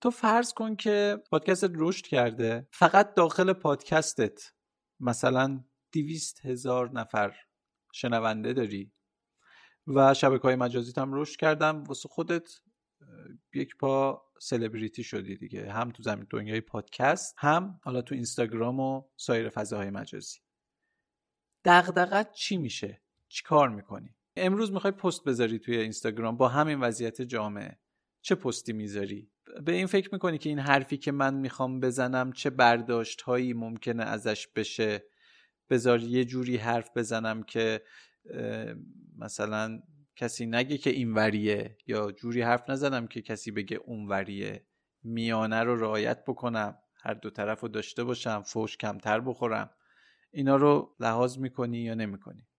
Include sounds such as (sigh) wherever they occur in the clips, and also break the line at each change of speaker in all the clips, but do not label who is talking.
تو فرض کن که پادکستت رشد کرده فقط داخل پادکستت مثلا دیویست هزار نفر شنونده داری و شبکه های مجازیت هم رشد کردم واسه خودت یک پا سلبریتی شدی دیگه. هم تو زمین دنیای پادکست هم حالا تو اینستاگرام و سایر فضاهای مجازی. دغدغت چی میشه؟ چی کار می‌کنی؟ امروز می‌خوای پست بذاری توی اینستاگرام با همین وضعیت جامعه. چه پستی می‌ذاری؟ به این فکر می‌کنی که این حرفی که من می‌خوام بزنم چه برداشت هایی ممکنه ازش بشه؟ بذار یه جوری حرف بزنم که مثلا کسی نگه که این وریه یا جوری حرف نزنم که کسی بگه اون وریه. میانه رو رعایت بکنم هر دو طرف رو داشته باشم فوش کمتر بخورم. اینا رو لحاظ می‌کنی یا نمی‌کنی؟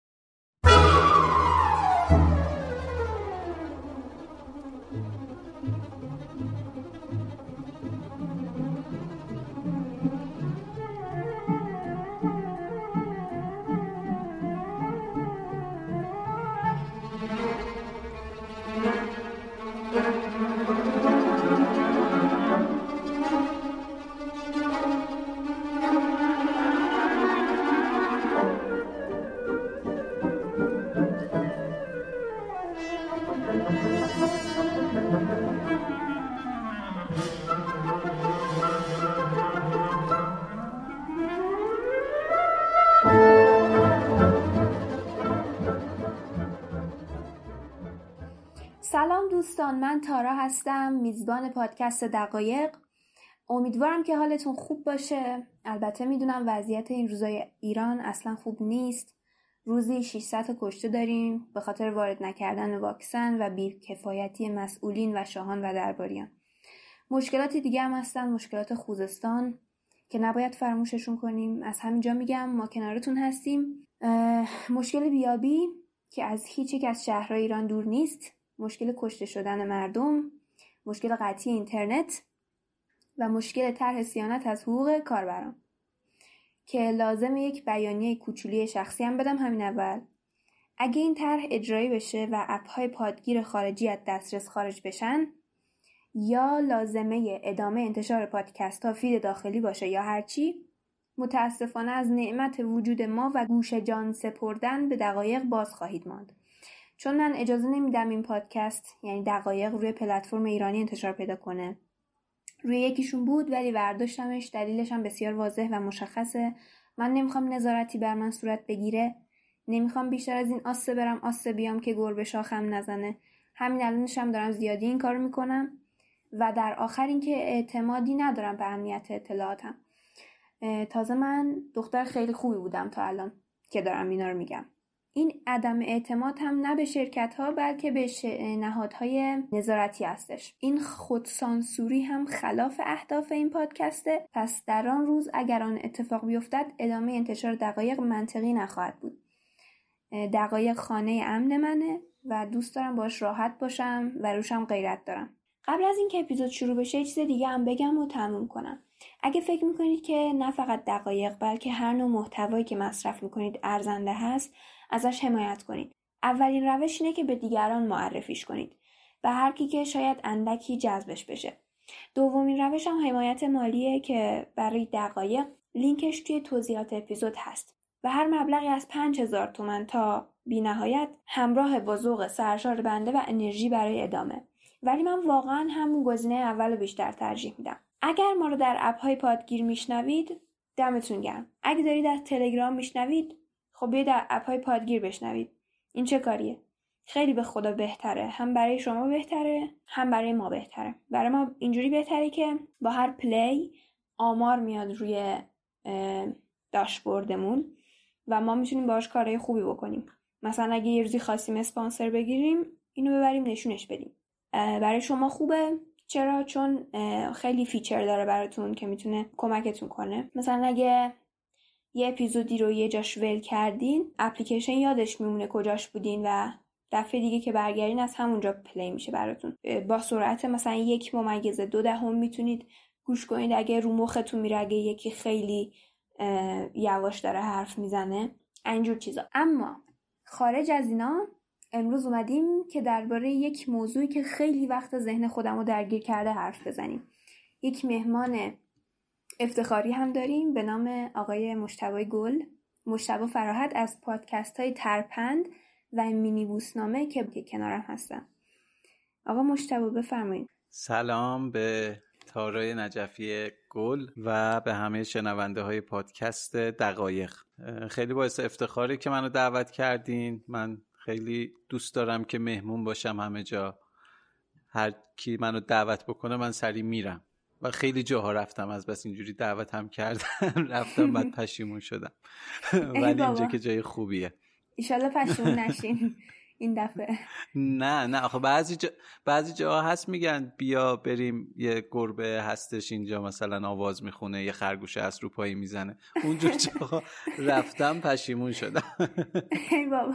هستم میزبان پادکست دقایق. امیدوارم که حالتون خوب باشه. البته می‌دونم وضعیت این روزای ایران اصلا خوب نیست. روزی 600 کشته داریم به خاطر وارد نکردن واکسن و بیکفایتی مسئولین و شاهان و درباریان. مشکلات دیگه هم هستن مشکلات خوزستان که نباید فراموششون کنیم. از همینجا میگم ما کنارتون هستیم. مشکل بیابی که از هیچ یک از شهرهای ایران دور نیست مشکل کشته شدن مردم. مشکل قطعی اینترنت و مشکل طرح سیانت از حقوق کاربران. که لازم یک بیانیه کوچولی شخصی هم بدم همین اول. اگه این طرح اجرایی بشه و اپ های پادگیر خارجی از دسترس خارج بشن یا لازمه ادامه انتشار پادکست ها فید داخلی باشه یا هرچی متاسفانه از نعمت وجود ما و گوش جان سپردن به دقایق باز خواهید ماند. چون من اجازه نمیدم این پادکست یعنی دقایق روی پلتفرم ایرانی انتشار پیدا کنه. روی یکیشون بود ولی برداشتمش. دلیلش هم بسیار واضح و مشخصه. من نمی‌خوام نظارتی بر من صورت بگیره. نمی‌خوام بیشتر از این آسه برم آسه بیام که گربه شاخم نزنه. همین الانش هم دارم زیادی این کارو می‌کنم. و در آخر اینکه اعتمادی ندارم به امنیت اطلاعاتم. تازه من دختر خیلی خوبی بودم تا الان که دارم اینا رو میگم. این عدم اعتماد هم نه به شرکت ها بلکه به نهادهای نظارتی هستش. این خودسانسوری هم خلاف اهداف این پادکسته. پس در آن روز اگر آن اتفاق بیفتد ادامه انتشار دقایق منطقی نخواهد بود. دقایق خانه امن منه و دوست دارم باش راحت باشم و روشم غیرت دارم. قبل از اینکه اپیزود شروع بشه چیز دیگه هم بگم و تموم کنم. اگه فکر می‌کنید که نه فقط دقایق بلکه هر نوع محتوایی که مصرف می‌کنید ارزنده هست ازش حمایت کنید. اولین روش اینه که به دیگران معرفیش کنید و هر کی که شاید اندکی جذبش بشه. دومین روش هم حمایت مالیه که برای دقایق لینکش توی توضیحات اپیزود هست و هر مبلغی از 5000 تومن تا بینهایت همراه با ذوق سرشار بنده و انرژی برای ادامه. ولی من واقعا همون گزینه اول رو بیشتر ترجیح میدم. اگر ما رو در اپ های پادگیر میشنوید دمتون گرم. اگه دارید از تلگرام میشنوید خب بیاید در اپ های پادگیر بشنوید. این چه کاریه؟ خیلی به خدا بهتره. هم برای شما بهتره هم برای ما بهتره. برای ما اینجوری بهتره که با هر پلی آمار میاد روی داشبوردمون و ما می‌تونیم باش کارهای خوبی بکنیم. مثلا اگه یه روزی خواستیم اسپانسر بگیریم اینو ببریم نشونش بدیم. برای شما خوبه. چرا؟ چون خیلی feature داره براتون که می‌تونه کمکتون کنه. مثلا اگه یه اپیزودی رو یه جاش ول کردین اپلیکیشن یادش میمونه کجاش بودین و دفعه دیگه که برگردین از همونجا play میشه براتون. با سرعت مثلا یک ممیز دو دهم می‌تونید گوش کنید. اگه رو مختون میره اگه یکی خیلی یواش داره حرف می‌زنه اینجور چیزا. اما خارج از اینا امروز اومدیم که درباره یک موضوعی که خیلی وقت ذهن خودم رو درگیر کرده حرف بزنیم. یک مهمان افتخاری هم داریم به نام آقای مشتبه گل. مشتبه فراحت از پادکست های ترپند و مینی بوسنامه که کنارم هستم آقا مشتبه بفرمایید.
سلام به تارای نجفی گل و به همه شنونده های پادکست دقایق. خیلی باعث افتخاری که منو دعوت کردین. من خیلی دوست دارم که مهمون باشم همه جا. هر کی منو دعوت بکنه من سری میرم. و خیلی جاها رفتم از بس اینجوری دعوت هم کردم. (laughs) رفتم بعد (laughs) پشیمون شدم. ولی اینجا که جای خوبیه.
ایشالله پشیمون (laughs) نشین. این دفعه.
نه نه. آخه بعضی جا... بعضی جاها هست میگن بیا بریم یه گربه هستش اینجا مثلا آواز می‌خونه یه خرگوشه از رو پایی می‌زنه. اونجا جاها رفتم پشیمون شدم.
ای بابا.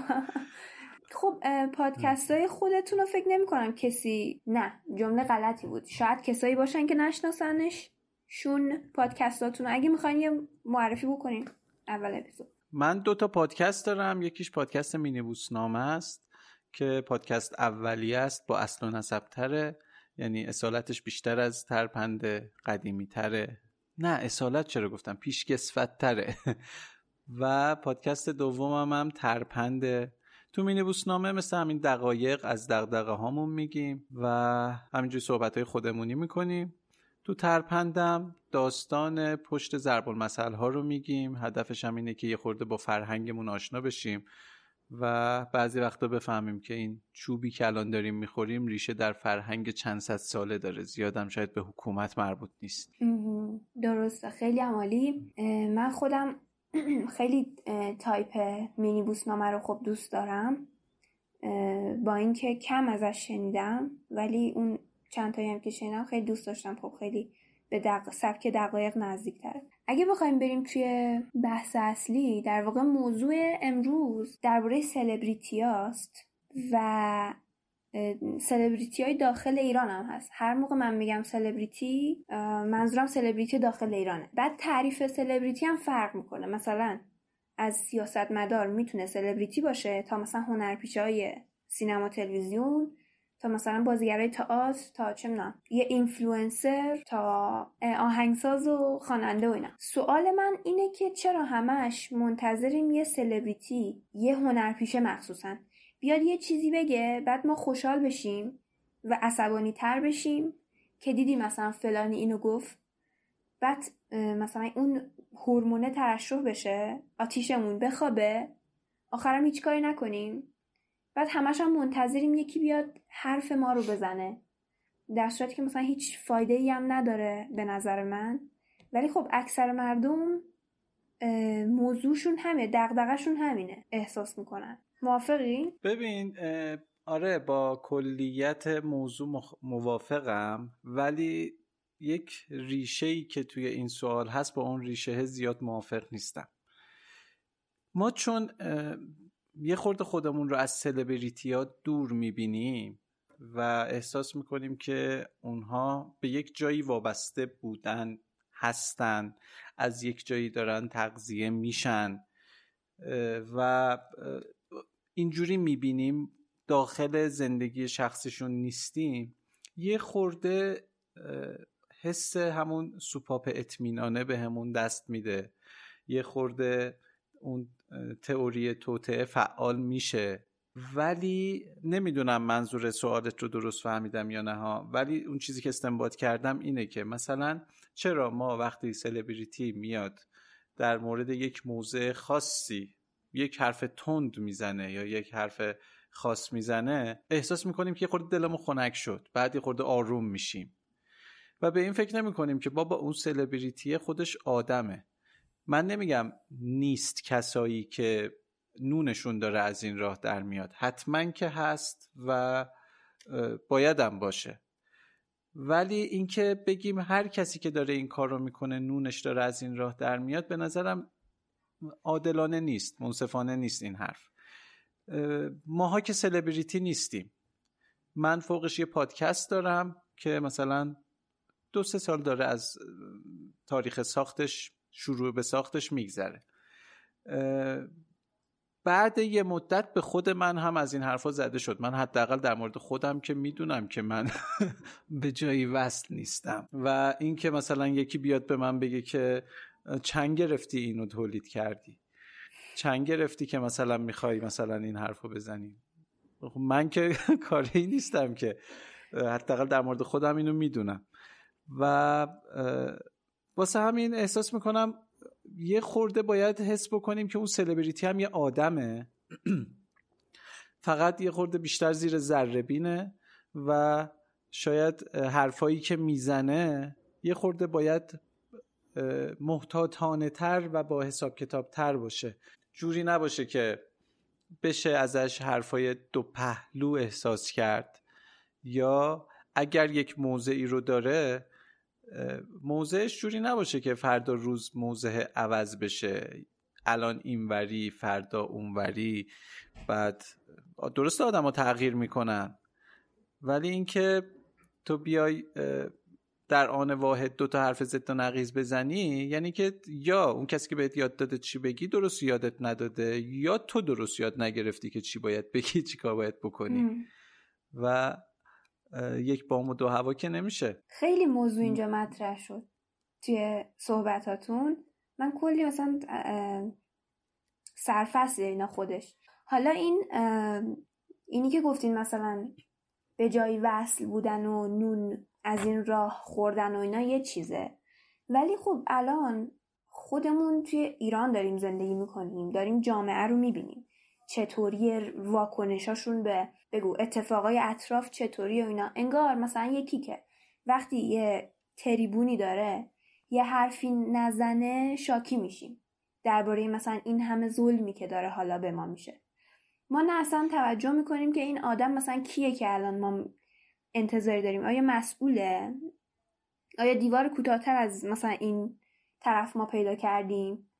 خب پادکست های خودتون رو فکر نمی کنم کسی نه جمله غلطی بود. شاید کسایی باشن که نشناسنش شون پادکستاتون اگه می‌خواین یه معرفی بکنین اول اپیزود.
من دو تا پادکست دارم. یکیش پادکست مینیبوس نامه است که پادکست اولی است با اصل و نسب تره یعنی اصالتش بیشتر از ترپند قدیمی تره نه اصالت چرا گفتم؟ پیشکسفت تره (laughs) و پادکست دومم هم ترپند تو مینی بوسنامه مثل همین دقایق از دقدقه هامون میگیم و همینجور صحبت های خودمونی می‌کنیم. تو ترپندم داستان پشت ضرب المثل ها رو میگیم. هدفش هم اینه که یه خورده با فرهنگمون آشنا بشیم و بعضی وقتا بفهمیم که این چوبی که الان داریم می‌خوریم ریشه در فرهنگ چند صد ساله داره. زیادم شاید به حکومت مربوط نیست.
درسته. خیلی هم عالی من خودم (clears throat) خیلی تایپ مینی نامه رو خب دوست دارم. با اینکه کم ازش شنیدم ولی اون چند تایی هم که شنیدم خیلی دوست داشتم. خب خیلی به دق... سبک دقایق نزدیک تره اگه بخوایم بریم توی بحث اصلی در واقع موضوع امروز درباره سلبریتی هاست و سلبریتی های داخل ایران هم هست. هر موقع من میگم سلبریتی منظورم سلبریتی داخل ایرانه. بعد تعریف سلبریتی هم فرق می‌کنه. مثلا از سیاست مدار می‌تونه سلبریتی باشه تا مثلا هنرپیشه های سینما تلویزیون تا مثلا بازیگرای تئاتر تا چه می‌دونم یه اینفلوئنسر تا آهنگساز و خواننده و اینا. سوال من اینه که چرا همش منتظریم یه سلبریتی یه هنرپیشه مخصوصا؟ بیاد یه چیزی بگه بعد ما خوشحال بشیم و عصبانی تر بشیم که دیدی مثلا فلانی اینو گفت. بعد مثلا اون هورمونه ترشح بشه آتیشمون بخوابه آخرم هیچ کاری نکنیم. بعد همش هم منتظریم یکی بیاد حرف ما رو بزنه. در صورتی که مثلا هیچ فایده ای هم نداره به نظر من. ولی خب اکثر مردم موضوعشون همه دقدقشون همینه احساس می‌کنن. موافقی؟
ببین آره با کلیت موضوع موافقم ولی یک ریشه ای که توی این سوال هست با اون ریشه زیاد موافق نیستم ما چون یه خورده خودمون رو از سلبریتی ها دور می‌بینیم و احساس می‌کنیم که اونها به یک جایی وابسته بودن هستن از یک جایی دارن تغذیه میشن و اینجوری می‌بینیم داخل زندگی شخصشون نیستیم. یه خورده حس همون سوپاپ اطمینانه به همون دست میده. یه خورده اون تئوری توطعه فعال میشه. ولی نمی‌دونم منظور سوالت رو درست فهمیدم یا نه ها. ولی اون چیزی که استنباط کردم اینه که مثلا چرا ما وقتی سلبریتی میاد در مورد یک موضع خاصی یک حرف تند می‌زنه یا یک حرف خاص می‌زنه احساس می‌کنیم که خورده دلمون خنک شد بعد یه خورده آروم میشیم. و به این فکر نمی کنیم که بابا اون سلبریتی خودش آدمه. من نمیگم نیست کسایی که نونشون داره از این راه در میاد. حتما که هست و بایدم باشه. ولی اینکه بگیم هر کسی که داره این کار رو می‌کنه نونش داره از این راه در میاد به نظرم عادلانه نیست منصفانه نیست این حرف. ماها که سلبریتی نیستیم. من فوقش یه پادکست دارم که مثلا دو سه سال داره از تاریخ ساختش شروع به ساختش میگذره. بعد یه مدت به خود من هم از این حرفا زده شد. من حداقل در مورد خودم که می‌دونم که من (laughs) به جایی وصل نیستم. و اینکه مثلا یکی بیاد به من بگه که چند گرفتی اینو تولید کردی؟ چند گرفتی که مثلا می‌خوای مثلا این حرفو بزنی؟ خب من که (laughs) کاری نیستم که حداقل در مورد خودم اینو می‌دونم. و واسه همین احساس می‌کنم یه خورده باید حس بکنیم که اون سلبریتی هم یه آدمه. (clears throat) فقط یه خورده بیشتر زیر ذره بینه و شاید حرفایی که می‌زنه یه خورده باید محتاطانه تر و با حساب کتاب تر باشه. جوری نباشه که بشه ازش حرفای دو پهلو احساس کرد. یا اگر یک موضعی رو داره موضعش جوری نباشه که فردا روز موضع عوض بشه. الان اینوری فردا اونوری. بعد درست آدم ها تغییر می‌کنن. ولی اینکه تو بیای در آن واحد دو تا حرف ضد و نقیز بزنی یعنی که یا اون کسی که بهت یاد داده چی بگی درست یادت نداده یا تو درست یاد نگرفتی که چی باید بگی چی کار باید بکنی. و یک بام و دو هوا که نمیشه.
خیلی موضوع اینجا مطرح شد توی صحبتاتون. من کلی مثلا سرفصل اینا خودش. حالا این اینی که گفتین مثلا به جای وصل بودن و نون از این راه خوردن و اینا یه چیزه. ولی خب الان خودمون توی ایران داریم زندگی می‌کنیم داریم جامعه رو می‌بینیم. چطوری واکنشاشون به بگو اتفاقای اطراف چطوری و اینا. انگار مثلا یکی که وقتی یه تریبونی داره یه حرفی نزنه شاکی میشیم. درباره مثلا این همه ظلمی که داره حالا به ما میشه. ما نه اصلا توجه می‌کنیم که این آدم مثلا کیه که الان ما انتظاری داریم. آیا مسئوله؟ آیا دیوار کوتاهتر از مثلا این طرف ما پیدا کردیم؟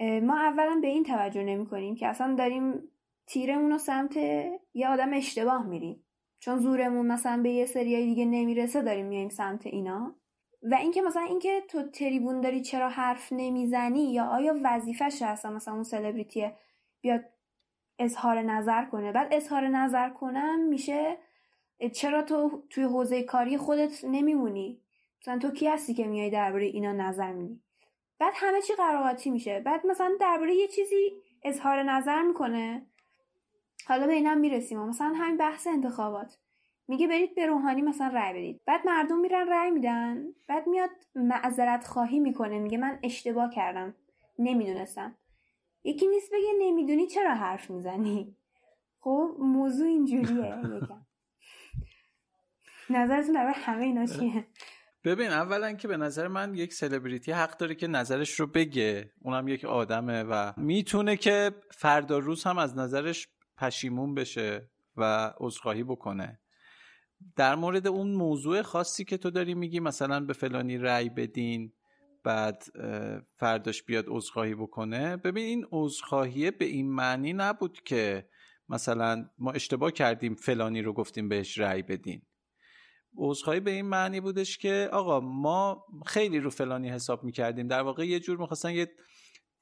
ما اولا به این توجه نمی کنیم که اصلا داریم تیرمون رو سمت یه آدم اشتباه میریم. چون زورمون مثلا به یه سریای دیگه نمی‌رسه داریم میایم سمت اینا. و اینکه مثلا اینکه تو تریبون داری چرا حرف نمی‌زنی یا آیا وظیفش هست مثلا اون سلبریتی بیاد اظهار نظر کنه؟ بعد اظهار نظر کنم میشه چرا تو توی حوزه کاری خودت نمیمونی؟ مثلا تو کی هستی که میای درباره اینا نظر میدی؟ بعد همه چی قرائتی میشه. بعد مثلا درباره یه چیزی اظهار نظر می‌کنه. حالا به اینم می‌رسیم. مثلا همین بحث انتخابات. میگه برید به روحانی مثلا رأی بدید. بعد مردم میرن رأی میدن. بعد میاد معذرت خواهی می‌کنه. میگه من اشتباه کردم. نمی‌دونستم. یکی نیست بگه نمی‌دونی چرا حرف می‌زنی؟ خب موضوع اینجوریه. یکم. نظرتون در همه اینا چیه؟
ببین اولا که به نظر من یک سلبریتی حق داره که نظرش رو بگه. اونم یک آدمه و می‌تونه که فردا روز هم از نظرش پشیمون بشه و عذرخواهی بکنه. در مورد اون موضوع خاصی که تو داری میگی مثلا به فلانی رأی بدین بعد فرداش بیاد عذرخواهی بکنه. ببین این عذرخواهیه به این معنی نبود که مثلا ما اشتباه کردیم فلانی رو گفتیم بهش رأی بدین. عذرخواهی به این معنی بودش که آقا ما خیلی رو فلانی حساب می‌کردیم. در واقع یه جور می‌خواستن یه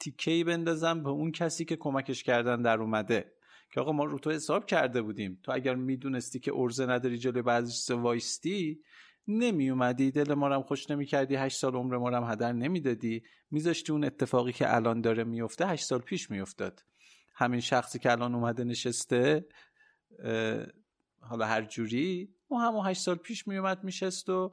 تیکهی بندازم به اون کسی که کمکش کردن در اومده. که آقا ما رو تو حساب کرده بودیم. تو اگر می‌دونستی که ارزه نداری جلوی بعضی وایستی نمی اومدی دل ما هم خوش نمی کردی هشت سال عمر ما هم هدر نمی‌دادی. میذاشتی اون اتفاقی که الان داره میفته هشت سال پیش میافتاد. همین شخصی که الان اومده نشسته حالا هر جوری ما هم هشت سال پیش میومد میشست و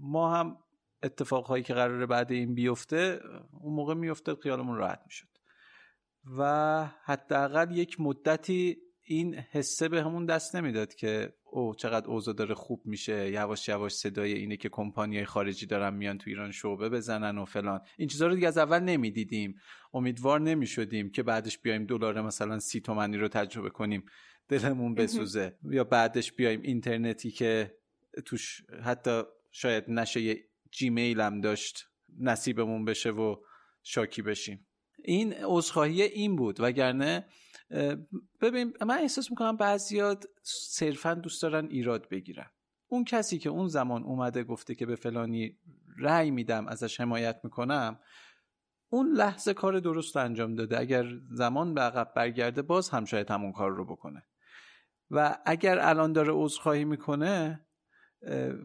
ما هم اتفاقهایی که قراره بعد این بیفته اون موقع میفته خیالمون راحت می‌شد. و حداقل یک مدتی این حسه به همون دست نمی‌داد که او چقدر اوضاع داره خوب میشه یواش یواش صدای اینه که کمپانیای خارجی دارن میان تو ایران شعبه بزنن و فلان. این چیزا رو دیگه از اول نمی‌دیدیم. امیدوار نمی‌شدیم که بعدش بیایم دلار مثلا سی تومنی رو تجربه کنیم. دلمون بسوزه. یا بعدش بیایم اینترنتی که توش حتی شاید نشه یه جیمیل هم داشت نصیبمون بشه و شاکی بشیم. این عذرخواهی این بود. وگرنه ببین من احساس می‌کنم بعضیات صرفا دوست دارن ایراد بگیرن. اون کسی که اون زمان اومده گفته که به فلانی رأی میدم ازش حمایت می‌کنم اون لحظه کار درست انجام داده. اگر زمان به عقب برگرده باز هم شاید همون کار رو بکنه. و اگر الان داره عذرخواهی می‌کنه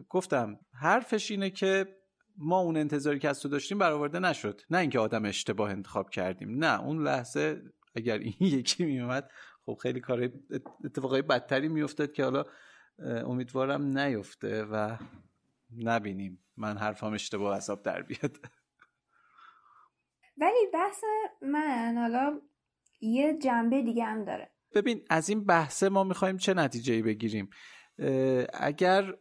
گفتم حرفش اینه که ما اون انتظاری که از تو داشتیم برآورده نشد. نه اینکه آدم اشتباه انتخاب کردیم. نه اون لحظه اگر این (laughs) یکی میومد خب خیلی کار اتفاقای بدتری میافتاد که حالا امیدوارم نیفته و نبینیم. من حرفم اشتباه حساب در بیاد.
ولی بحث من حالا یه جنبه دیگه هم داره.
ببین از این بحثه ما می‌خوایم چه نتیجه بگیریم؟ اگر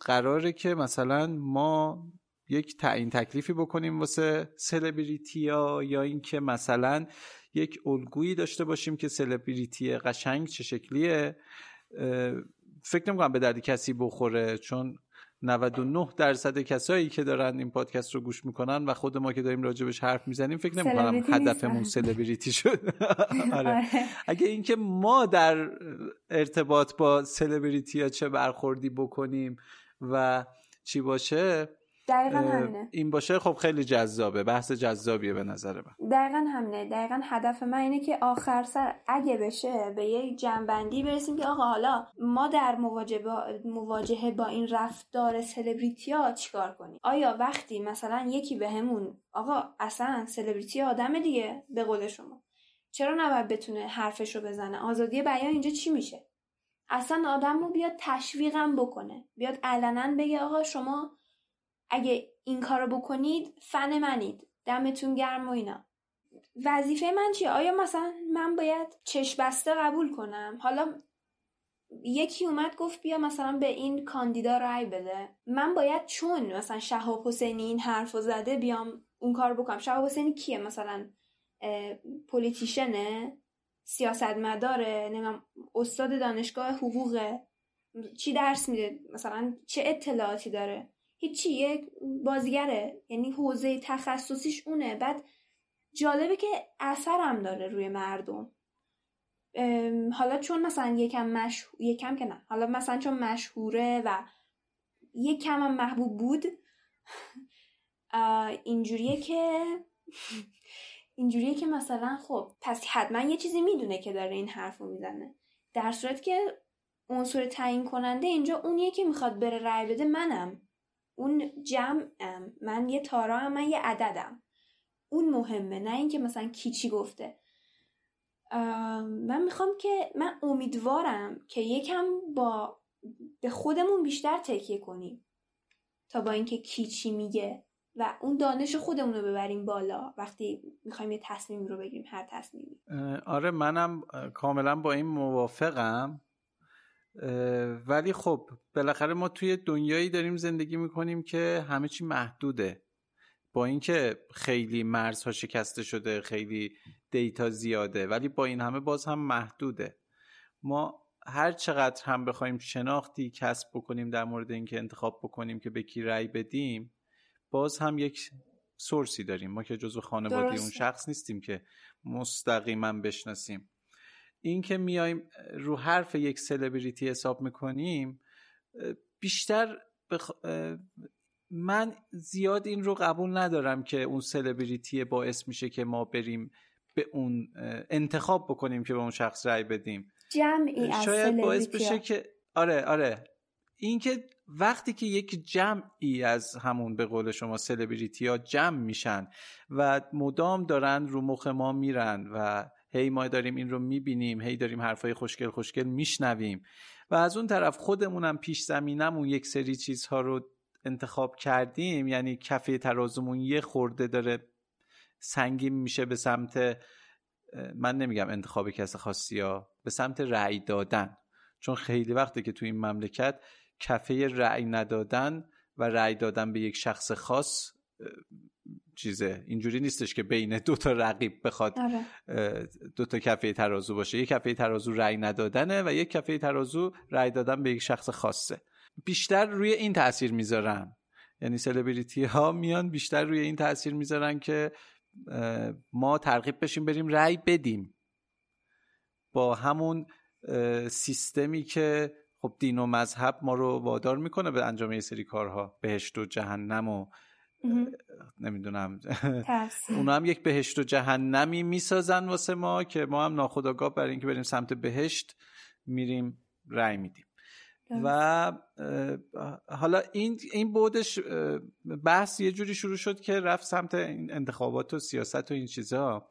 قراره که مثلا ما یک تعیین تکلیفی بکنیم واسه سلبریتی ها یا اینکه مثلا یک الگویی داشته باشیم که سلبریتی قشنگ چه شکلیه فکر نمی‌کنم به درد کسی بخوره چون 99 درصد کسایی که دارن این پادکست رو گوش می‌کنن و خود ما که داریم راجبش حرف می‌زنیم فکر نمی‌کنم هدفمون سلبریتی شد (laughs) آره. آره. اگه اینکه ما در ارتباط با سلبریتی ها چه برخوردی بکنیم و چی باشه
دقیقا همینه.
این باشه خب خیلی جذابه بحث جذابیه به نظر من.
دقیقا همینه. دقیقا هدف من اینه که آخر سر اگه بشه به یک جنبندی برسیم که آقا حالا ما در مواجهه با, مواجهه با این رفتار سلبریتی ها چیکار کنیم؟ آیا وقتی مثلا یکی به همون آقا اصلا سلبریتی آدم دیگه به قول شما چرا نباید بتونه حرفش رو بزنه؟ آزادی بیان اینجا چی میشه؟ اصلا آدم رو بیاد تشویقم بکنه. بیاد علنا بگه آقا شما اگه این کارو بکنید فن منید. دمتون گرم و اینا. وظیفه من چیه؟ آیا مثلا من باید چشم بسته قبول کنم؟ حالا یکی اومد گفت بیا مثلا به این کاندیدا رای بده. من باید چون مثلا شهاب حسینی این حرف زده بیام اون کار بکنم. شهاب حسینی کیه مثلا؟ پولیتیشنه؟ سیاستمداره؟ نمیم استاد دانشگاه حقوقه؟ چی درس میده؟ مثلا چه اطلاعاتی داره؟ هیچی یک بازیگره. یعنی حوزه تخصصیش اونه. بعد جالبه که اثرم داره روی مردم. حالا چون مثلا یکم مشهور یکم که نه. حالا مثلا چون مشهوره و یکم هم محبوب بود اینجوریه که (laughs) اینجوریه که مثلا خب پس حتما یه چیزی می‌دونه که داره این حرف رو می‌زنه. در صورت که عنصر تعیین کننده اینجا اونیه که می‌خواد بره رأی بده منم. اون جمعم. من یه تارا هم من یه عددم. اون مهمه نه اینکه مثلا کی چی گفته. من می‌خوام که من امیدوارم که یکم با به خودمون بیشتر تکیه کنیم تا با اینکه کی چی میگه و اون دانش خودمون رو ببریم بالا. وقتی می‌خوایم یه تصمیم رو بگیریم هر تصمیمی.
آره منم کاملا با این موافقم. ولی خب بالاخره ما توی دنیایی داریم زندگی می‌کنیم که همه چی محدوده. با اینکه خیلی مرزها شکسته شده خیلی دیتا زیاده ولی با این همه باز هم محدوده. ما هر چقدر هم بخوایم شناختی کسب بکنیم در مورد اینکه انتخاب بکنیم که به کی رأی بدیم باز هم یک سورسی داریم. ما که جزو خانواده اون شخص نیستیم که مستقیما بشناسیم. این که میایم رو حرف یک سلبریتی حساب می‌کنیم بیشتر بخ... من زیاد این رو قبول ندارم که اون سلبریتی باعث میشه که ما بریم به اون انتخاب بکنیم که به اون شخص رأی بدیم.
جمعی از شاید باعث بشه
که آره آره. اینکه وقتی که یک جمعی از همون به قول شما سلبریتی ها جمع میشن و مدام دارن رو مخ ما میرن و هی ما داریم این رو می‌بینیم هی داریم حرفای خوشگل خوشگل میشنویم. و از اون طرف خودمونم پیش زمینمون یک سری چیزها رو انتخاب کردیم. یعنی کفه ترازمون یه خورده داره سنگین میشه به سمت من نمیگم انتخاب کس خاصی ها به سمت رأی دادن. چون خیلی وقته که تو این مملکت کفه رأی ندادن و رأی دادن به یک شخص خاص چیزه. اینجوری نیستش که بین دو تا رقیب بخواد آره. دو تا کفه ترازو باشه. یک کفه ترازو رأی ندادنه و یک کفه ترازو رأی دادن به یک شخص خاصه. بیشتر روی این تاثیر می‌ذارن. یعنی سلبریتی ها میان بیشتر روی این تاثیر می‌ذارن که ما ترغیب بشیم بریم رأی بدیم. با همون سیستمی که خب دین و مذهب ما رو وادار می‌کنه به انجام یه سری کارها. بهشت و جهنم و نمی‌دونم. (laughs) اونا هم یک بهشت و جهنمی می‌سازن واسه ما که ما هم ناخداگاه برای اینکه بریم سمت بهشت میریم رأی میدیم. و حالا این این بودش بحث یه جوری شروع شد که رفت سمت انتخابات و سیاست و این چیزها.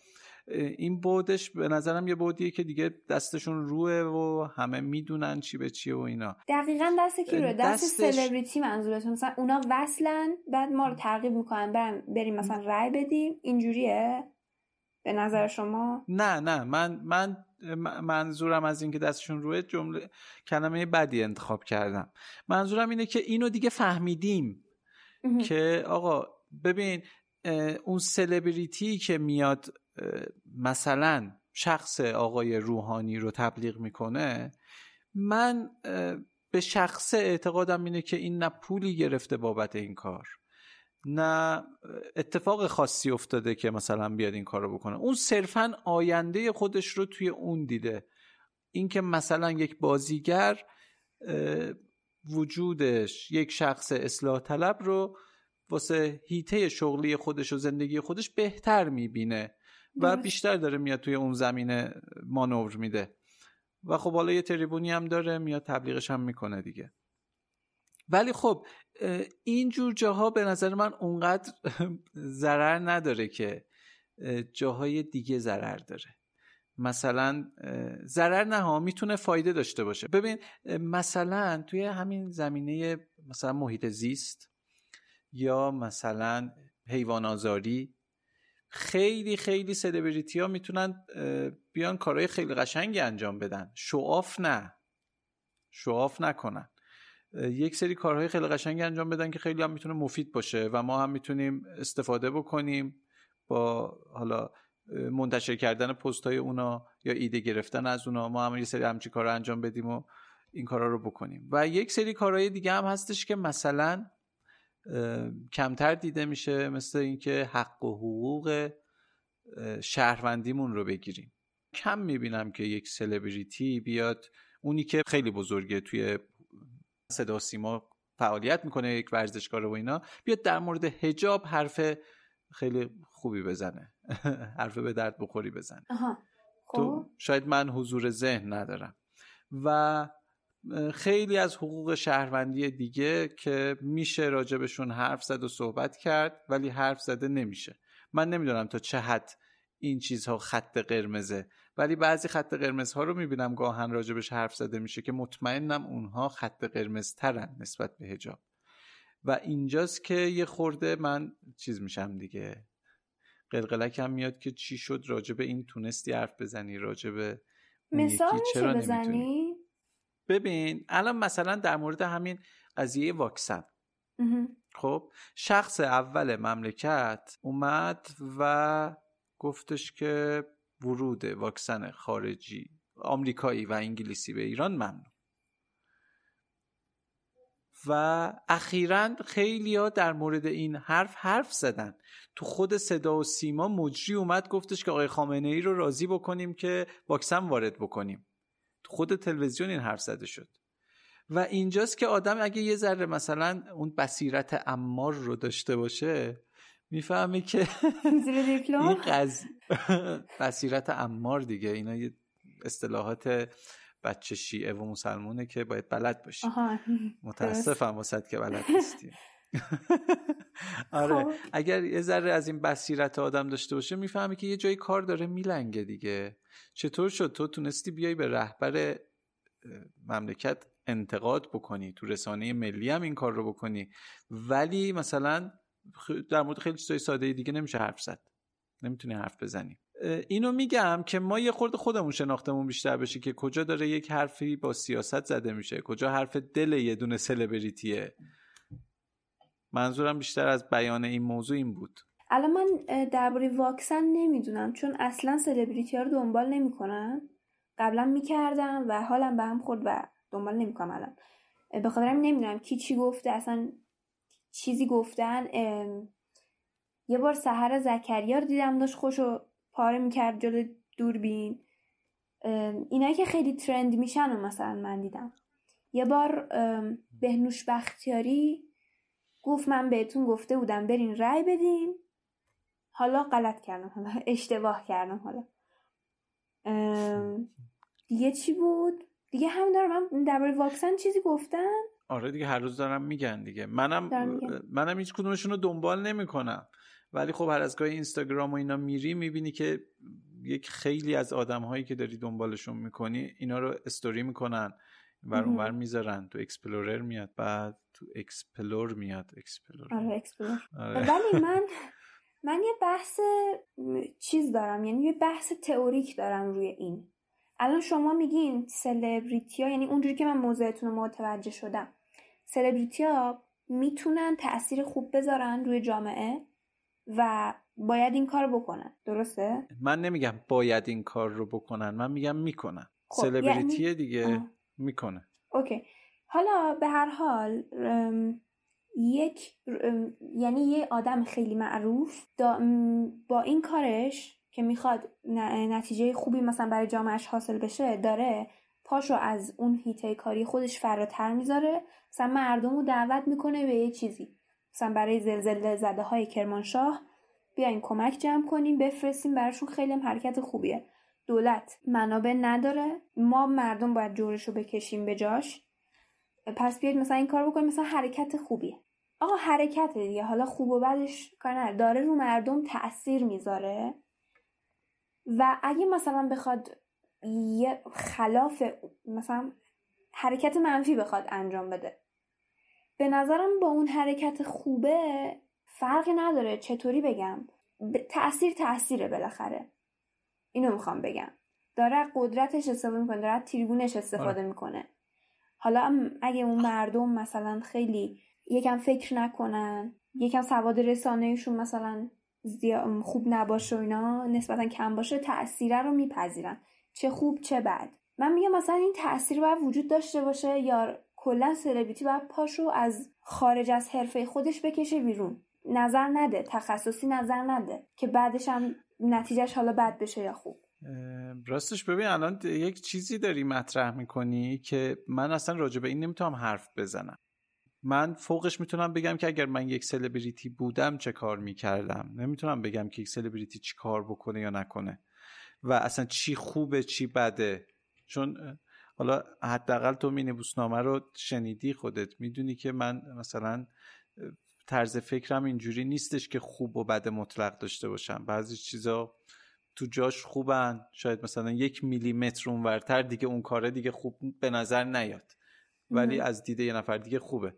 این بودش به نظرم یه بودیه که دیگه دستشون روه و همه می‌دونن چی به چیه و اینا.
دقیقا دست کی روه؟ دست دستش... سلبریتی منظورتون. مثلا اونا وصلن بعد ما رو ترغیب می‌کنن بریم, بریم مثلا رای بدیم. اینجوریه؟ به نظر شما؟
نه نه. من من منظورم از اینکه دستشون روی جمله کلمه بدی انتخاب کردم. منظورم اینه که اینو دیگه فهمیدیم که آقا ببین اون سلبریتی که میاد مثلا شخص آقای روحانی رو تبلیغ می‌کنه من به شخص اعتقادم اینه که این نه پولی گرفته بابت این کار نه اتفاق خاصی افتاده که مثلا بیاد این کار رو بکنه. اون صرفا آینده خودش رو توی اون دیده. اینکه مثلا یک بازیگر وجودش یک شخص اصلاح طلب رو واسه هیته شغلی خودش و زندگی خودش بهتر می‌بینه. و بیشتر داره میاد توی اون زمینه مانور میده. و خب حالا یه تریبونی هم داره میاد تبلیغش هم می‌کنه دیگه. ولی خب این جور جاها به نظر من اونقدر (laughs) ضرر نداره که جاهای دیگه ضرر داره. مثلا ضرر نه ها می‌تونه فایده داشته باشه. ببین مثلا توی همین زمینه مثلا محیط زیست یا مثلا حیوان آزاری خیلی خیلی سلبریتی ها می‌تونن بیان کارهای خیلی قشنگی انجام بدن. شعاف نه. شعاف نکنن. یک سری کارهای خیلی قشنگی انجام بدن که خیلی هم می‌تونه مفید باشه و ما هم می‌تونیم استفاده بکنیم با حالا منتشر کردن پست های اونا یا ایده گرفتن از اونا. ما هم یه سری همچی کار انجام بدیم و این کارا رو بکنیم. و یک سری کارهای دیگه هم هستش که مثلا کمتر دیده میشه مثل اینکه حق و حقوق شهروندیمون رو بگیریم. کم می‌بینم که یک سلبریتی بیاد اونی که خیلی بزرگه توی صدا سیما فعالیت می‌کنه یک ورزشکار و اینا بیاد در مورد هجاب حرف خیلی خوبی بزنه. (laughs) حرف به درد بخوری بزنه. تو خب. شاید من حضور ذهن ندارم. و خیلی از حقوق شهروندی دیگه که میشه راجبشون حرف زد و صحبت کرد ولی حرف زده نمیشه. من نمی‌دونم تا چه حد این چیزها خط قرمزه ولی بعضی خط قرمز ها رو می‌بینم گاهن راجبش حرف زده میشه که مطمئنم اونها خط قرمز ترن نسبت به هجاب و اینجاست که یه خورده من چیز میشم دیگه. قلقلکم میاد که چی شد راجب این تونستی حرف بزنی راجب
مثال چرا بزنی؟
ببین الان مثلا در مورد همین قضیه واکسن. خب شخص اول مملکت اومد و گفتش که ورود واکسن خارجی آمریکایی و انگلیسی به ایران ممنوع. و اخیرا خیلی ها در مورد این حرف حرف زدن. تو خود صدا و سیما مجری اومد گفتش که آقای خامنه ای رو راضی بکنیم که واکسن وارد بکنیم. خود تلویزیون این حرف زده شد. و اینجاست که آدم اگه یه ذره مثلا اون بصیرت امار رو داشته باشه می‌فهمی که (laughs) این قض... (laughs) بصیرت امار دیگه. اینا یه اصطلاحات بچه شیعه و مسلمونه که باید بلد باشی متاسفم واسد که بلد نیستی (laughs) (laughs) آره. خب. اگر یه ذره از این بصیرت آدم داشته باشه می‌فهمی که یه جایی کار داره میلنگه دیگه. چطور شد؟ تو تونستی بیای به رهبر مملکت انتقاد بکنی؟ تو رسانه ملی هم این کار رو بکنی. ولی مثلا در مورد خیلی چیزای ساده دیگه نمیشه حرف زد. نمی‌تونی حرف بزنی. اینو میگم که ما یه خورده خودمون شناختمون بیشتر بشه که کجا داره یک حرفی با سیاست زده میشه. کجا حرف دل یه دونه سلبریتیه منظورم بیشتر از بیان این موضوع این بود.
الان من درباره واکسن نمی‌دونم چون اصلا سلبریتی ها رو دنبال نمی‌کنم. قبلا می‌کردم و حالم به هم خورد و دنبال نمی‌کنم الان. به خاطرم نمی‌دونم کی چی گفته اصلا چیزی گفتن. یه بار سهر زکریا رو دیدم داشت خوشو پاره می‌کرد جلو دوربین. اینایی که خیلی ترند میشن و مثلا من دیدم. یه بار بهنوش بختیاری گفت من بهتون گفته بودم برین رأی بدین. حالا غلط کردم حالا اشتباه کردم حالا. دیگه چی بود؟ دیگه هم دارم من درباره واکسن چیزی گفتن
آره دیگه هر روز دارم میگن دیگه. منم منم هیچ کدومشون رو دنبال نمی‌کنم. ولی خب هر از گاهی اینستاگرام و اینا میری می‌بینی که یک خیلی از آدم هایی که داری دنبالشون می‌کنی اینا رو استوری می‌کنن. ور اونور می‌ذارن. تو explorer میاد بعد تو explore میاد explore
آره explore. آره. ولی (laughs) من من یه بحث چیز دارم. یعنی یه بحث تئوریک دارم روی این. الان شما میگین سلبریتی ها یعنی اونجوری که من موضوعتون رو متوجه شدم. سلبریتی ها می‌تونن تاثیر خوب بذارن روی جامعه و باید این کار بکنن. درسته؟
من نمیگم باید این کار رو بکنن من میگم می‌کنن. خب سلبریتی یعنی... دیگه. می‌کنه.
اوکی. حالا به هر حال یک یعنی یه آدم خیلی معروف با این کارش که می‌خواد نتیجه خوبی مثلا برای جامعهش حاصل بشه داره پاشو از اون هیته کاری خودش فراتر می‌ذاره. مثلا مردم رو دعوت می‌کنه به یه چیزی. مثلا برای زلزله زده های کرمانشاه بیاین کمک جمع کنیم بفرستیم براشون خیلی هم حرکت خوبیه. دولت منابع نداره. ما مردم باید جورش رو بکشیم به جاش. پس بیاید مثلا این کار بکنیم. مثلا حرکت خوبیه. آقا حرکت دیگه. حالا خوب و بدش کار نداره. داره رو مردم تاثیر می‌ذاره. و اگه مثلا بخواد یه خلاف مثلا حرکت منفی بخواد انجام بده. به نظرم با اون حرکت خوبه فرقی نداره. چطوری بگم؟ تاثیر تاثیره بالاخره. اینو می‌خوام بگم. داره قدرتش استفاده می‌کنه داره تریبونش استفاده آره. می‌کنه. حالا اگه اون مردم مثلا خیلی یکم فکر نکنن یکم سواد رسانهشون مثلا خوب نباشه و اینا نسبتا کم باشه تاثیره رو میپذیرن. چه خوب چه بد. من میگم مثلا این تاثیر باید وجود داشته باشه یا کلا سلبریتی باید پاشو از خارج از حرفه خودش بکشه بیرون. نظر نده تخصصی نظر نده که بعدش هم نتیجهش حالا بد بشه یا خوب؟
راستش ببین الان یک چیزی داری مطرح می‌کنی که من اصلا راجع به این نمی‌تونم حرف بزنم. من فوقش می‌تونم بگم که اگر من یک سلبریتی بودم چه کار می‌کردم. نمی‌تونم بگم که یک سلبریتی چی کار بکنه یا نکنه و اصلا چی خوبه چی بده. چون حالا حداقل تو می نامه رو شنیدی خودت. می‌دونی که من مثلا طرز فکرم اینجوری نیستش که خوب و بد مطلق داشته باشم. بعضی چیزا تو جاش خوبن. شاید مثلا یک میلیمتر اونورتر دیگه اون کاره دیگه خوب به نظر نیاد. ولی از دیده یه نفر دیگه خوبه.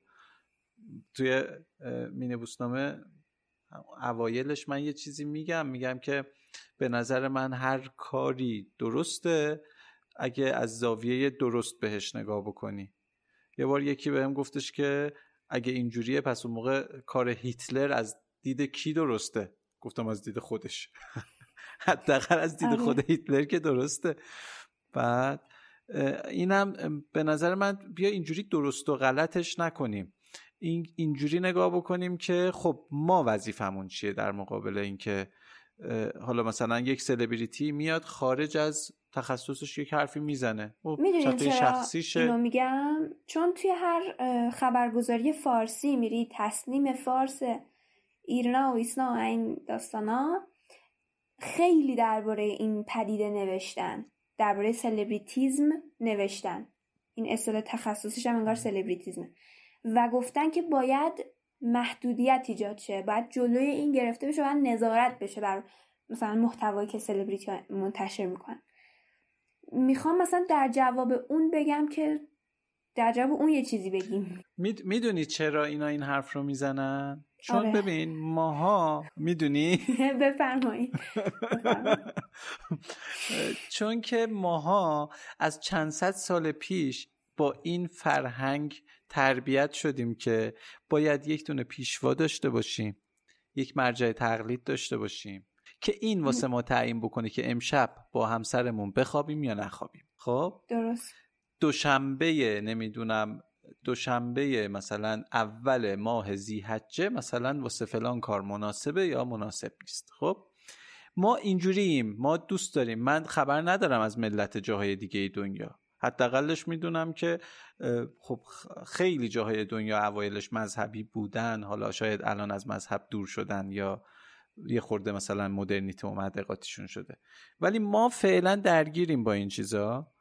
توی مینه بوسنامه اوایلش من یه چیزی میگم. میگم که به نظر من هر کاری درسته اگه از زاویه درست بهش نگاه بکنی. یه بار یکی بهم گفتش که اگه اینجوریه پس اون موقع کار هیتلر از دید کی درسته؟ گفتم از دید خودش. (laughs) حداقل از دید خود آره. هیتلر که درسته. بعد اینم به نظر من بیا اینجوری درست و غلطش نکنیم. این اینجوری نگاه بکنیم که خب ما وظیفمون چیه در مقابل اینکه حالا مثلا یک سلبریتی میاد خارج از تخصصش یک حرفی می‌زنه.
خب، می‌دونین چرا شخصیشه اینو میگم؟ چون توی هر خبرگزاری فارسی میری تسلیم فارس ایرنا و ایسنا و این داستانا خیلی درباره این پدیده نوشتن. درباره سلبریتیزم نوشتن. این اصطلاح تخصصیش هم انگار سلبریتیزمه و گفتن که باید محدودیت ایجاد شه. باید جلوی این گرفته بشه باید نظارت بشه بر مثلا محتوایی که سلبریتی منتشر می‌کنن. می‌خوام مثلا در جواب اون بگم که در جواب اون یه چیزی بگیم.
می‌دونی چرا اینا این حرف رو می‌زنن؟ چون آره. ببین ماها می‌دونی؟ (laughs)
بفرمایید. (laughs)
چون که ماها از چند صد سال پیش با این فرهنگ تربیت شدیم که باید یک دونه پیشوا داشته باشیم یک مرجع تقلید داشته باشیم. که این واسه ما تعیین بکنه که امشب با همسرمون بخوابیم یا نخوابیم. خب؟
درست.
دوشنبه نمی‌دونم دوشنبه مثلا اول ماه زیحجه مثلا واسه فلان کار مناسبه یا مناسب نیست. خب؟ ما اینجوریم. ما دوست داریم. من خبر ندارم از ملت جاهای دیگه دنیا. حداقلش می‌دونم که خب خیلی جاهای دنیا اوایلش مذهبی بودن. حالا شاید الان از مذهب دور شدن یا یه خورده مثلا مدرنیته و معتقاتشون شده. ولی ما فعلا درگیریم با این چیزا.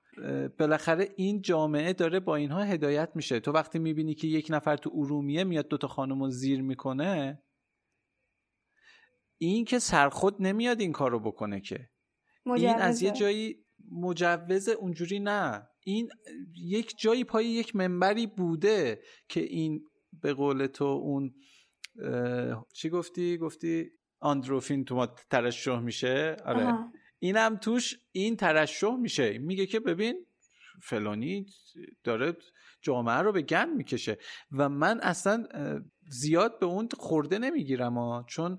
بالاخره این جامعه داره با اینها هدایت میشه. تو وقتی می‌بینی که یک نفر تو ارومیه میاد دوتا خانم رو زیر می‌کنه این که سرخود نمیاد این کارو بکنه که. این از یه جایی مجوز اونجوری نه. این یک جایی پای یک منبری بوده که این به قول تو اون چی گفتی؟ گفتی آندروفین تو ما ترشح میشه؟ آره. اینم توش این ترشح میشه. میگه که ببین فلانی داره جامعه رو به گند می‌کشه و من اصلا زیاد به اون خورده نمی‌گیرم چون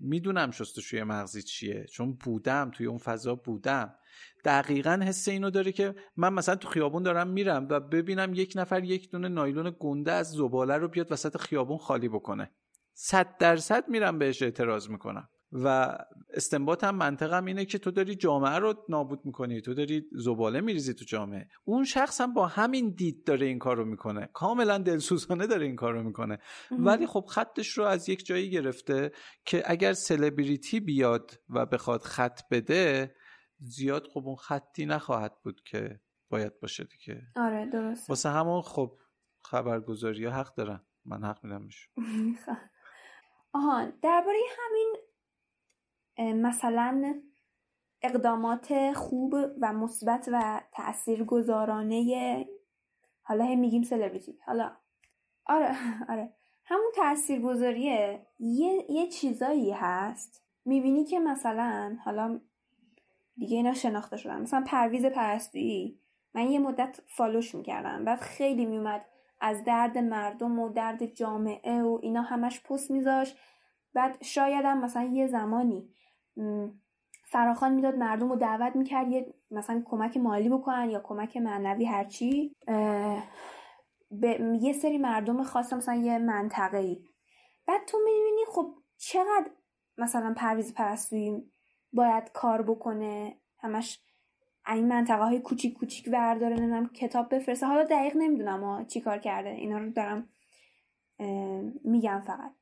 می‌دونم شستشوی مغزی چیه. چون بودم توی اون فضا بودم. دقیقا حس اینو داره که من مثلا تو خیابون دارم میرم و ببینم یک نفر یک دونه نایلون گنده از زباله رو بیاد وسط خیابون خالی بکنه. صد درصد میرم بهش اعتراض می‌کنم. و استنباط هم منطقم اینه که تو داری جامعه رو نابود می‌کنی تو داری زباله میریزی تو جامعه. اون شخص هم با همین دید داره این کار رو می‌کنه. کاملا دلسوزانه داره این کار رو می‌کنه ولی خب خطش رو از یک جایی گرفته که اگر سلبریتی بیاد و بخواد خط بده زیاد خب اون خطی نخواهد بود که باید باشه دیگه.
آره درست
واسه همون خب خبرگزاری ها حق دارن. من حق میدم (laughs)
آها درباره همین مثلا اقدامات خوب و مثبت و تاثیرگذارانه حالا هم میگیم سلبریتی حالا آره (laughs) آره. همون تاثیرگذاریه یه یه چیزایی هست. می‌بینی که مثلا حالا دیگه اینا شناخته شدن. مثلا پرویز پرستویی. من یه مدت فالوش می‌کردم. بعد خیلی میومد از درد مردم و درد جامعه و اینا همش پست میذاش بعد شایدم مثلا یه زمانی فراخان می‌داد مردم رو دعوت می‌کرد یه مثلا کمک مالی بکنن یا کمک معنوی هرچی به یه سری مردم خاص مثلا یه منطقه ای بعد تو می‌بینی خب چقدر مثلا پرویز پرستویی باید کار بکنه؟ همش این منطقه های کوچیک کوچیک ورداره نمی‌دونم کتاب بفرسته. حالا دقیق نمی‌دونم چی کار کرده. اینا رو دارم میگم فقط.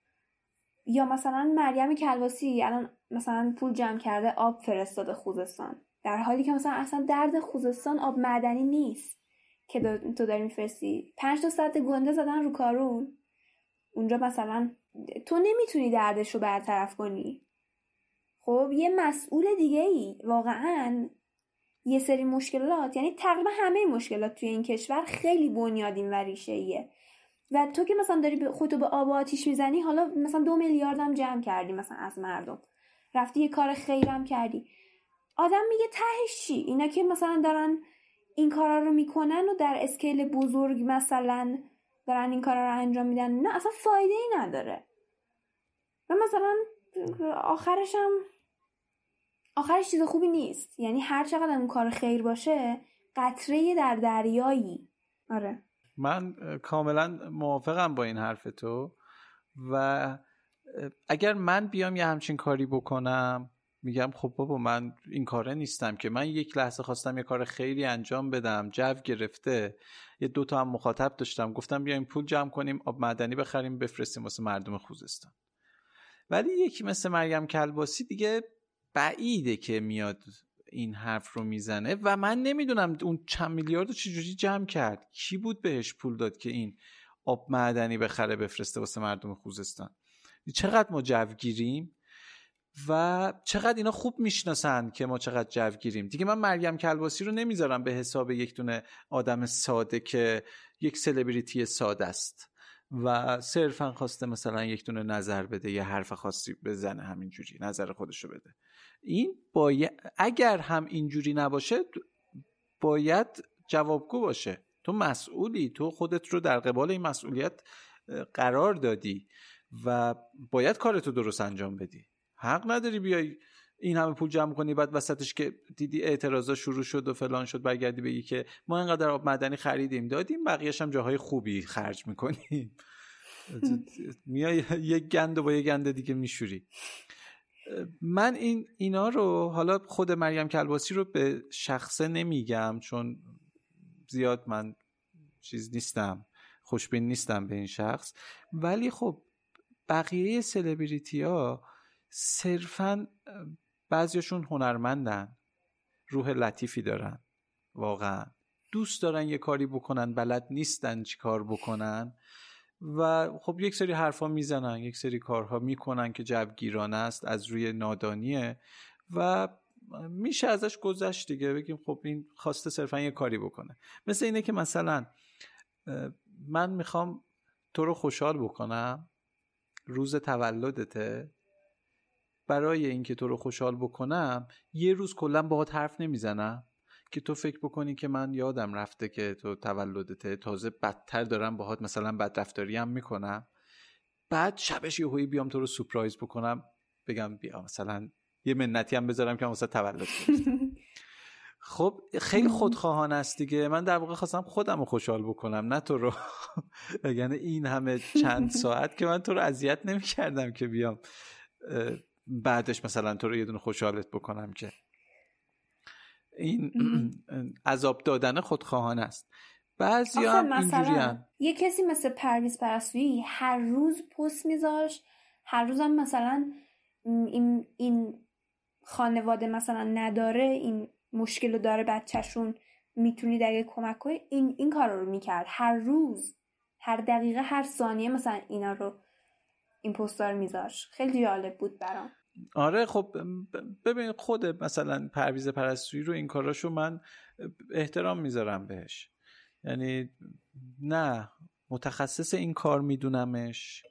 یا مثلا مریم کلواسی الان مثلا پول جمع کرده آب فرستاده خوزستان. در حالی که مثلا اصلا درد خوزستان آب معدنی نیست که تو داری میفرستی. پنج تا ساعت گنده زدن رو کارون. اونجا مثلا تو نمی‌تونی دردش رو برطرف کنی. خب یه مسئول دیگه ای واقعا یه سری مشکلات یعنی تقریبا همه مشکلات توی این کشور خیلی بنیادین و ریشه ایه و تو که مثلا داری خودتو به آب و آتیش می‌زنی حالا مثلا دو میلیاردم جمع کردی مثلا از مردم. رفتی یه کار خیرم کردی. آدم میگه تهش چی؟ اینا که مثلا دارن این کارا رو می‌کنن و در اسکیل بزرگ مثلا دارن این کارا رو انجام میدن. نه اصلا فایده ای نداره. و مثلا آخرش هم آخرش چیز خوبی نیست. یعنی هر چقدر اون کار خیر باشه قطره در دریایی. آره.
من کاملا موافقم با این حرف تو و اگر من بیام یه همچین کاری بکنم میگم خب بابا من این کاره نیستم که. من یک لحظه خواستم یه کار خیلی انجام بدم جو گرفته. یه دوتا هم مخاطب داشتم. گفتم بیایم پول جمع کنیم آب معدنی بخریم بفرستیم واسه مردم خوزستان. ولی یکی مثل مریم کلباسی دیگه بعیده که میاد این حرف رو می‌زنه و من نمی‌دونم اون چند میلیارد رو چجوری جمع کرد. کی بود بهش پول داد که این آب معدنی بخره بفرسته واسه مردم خوزستان؟ چقدر ما جوگیریم و چقدر اینا خوب می‌شناسن که ما چقدر جوگیریم. دیگه من مریم کلباسی رو نمی‌ذارم به حساب یک دونه آدم ساده که یک سلبریتی ساده است و صرفا خواسته مثلا یک دونه نظر بده یه حرف خاصی بزنه همینجوری نظر خودشو بده. این باید اگر هم اینجوری نباشه باید جوابگو باشه. تو مسئولی. تو خودت رو در قبال این مسئولیت قرار دادی و باید کارتو درست انجام بدی. حق نداری بیای این همه پول جمع کنی بعد وسطش که دیدی اعتراضا شروع شد و فلان شد برگردی بگی که ما اینقدر آب مدنی خریدیم. دادیم بقیهش هم جاهای خوبی خرج می‌کنیم. (laughs) میای یک گند و با یک گند دیگه میشوری. من این اینا رو حالا خود مریم کلباسی رو به شخصه نمیگم چون زیاد من چیز نیستم خوشبین نیستم به این شخص. ولی خب بقیه سلبریتی ها صرفا بعضیشون هنرمندن روح لطیفی دارن واقعا. دوست دارن یه کاری بکنن بلد نیستن چی کار بکنن. و خب یک سری حرفا می‌زنن یک سری کارها می‌کنن که جوگیرانه است از روی نادانیه و میشه ازش گذشت دیگه. بگیم خب این خواسته صرفا یه کاری بکنه. مثل اینه که مثلا من می‌خوام تو رو خوشحال بکنم روز تولدته برای اینکه تو رو خوشحال بکنم یه روز کلا باهات حرف نمی‌زنم. که تو فکر بکنی که من یادم رفته که تو تولدته تازه بدتر دارم باهات مثلا بدرفتاری هم می‌کنم. بعد شبش یه بیام تو رو سپرایز بکنم بگم بیا مثلا یه منتی هم بذارم که مثلا تولد (laughs) خب خیلی خودخواهان است دیگه. من در واقع خواستم خودم رو خوشحال بکنم نه تو رو. (laughs) یعنی این همه چند (laughs) ساعت که من تو رو اذیت نمی‌کردم که بیام بعدش مثلا تو رو یه دونه خوشحالت بکنم که. این عذاب دادن خودخواهان است. بعضی هم اینجوری
یه کسی مثل پرویز پرستویی هر روز پست میذاش هر روز هم مثلا این, این خانواده مثلا نداره این مشکل رو داره بچهشون می‌تونی اگه کمک کنی این, این کار رو می‌کرد. هر روز هر دقیقه هر ثانیه مثلا اینا رو این پستار میذاش خیلی جالب بود برام.
آره خب ببین خود مثلا پرویز پرستویی رو این کاراشو من احترام می‌ذارم بهش. یعنی نه متخصص این کار میدونمش.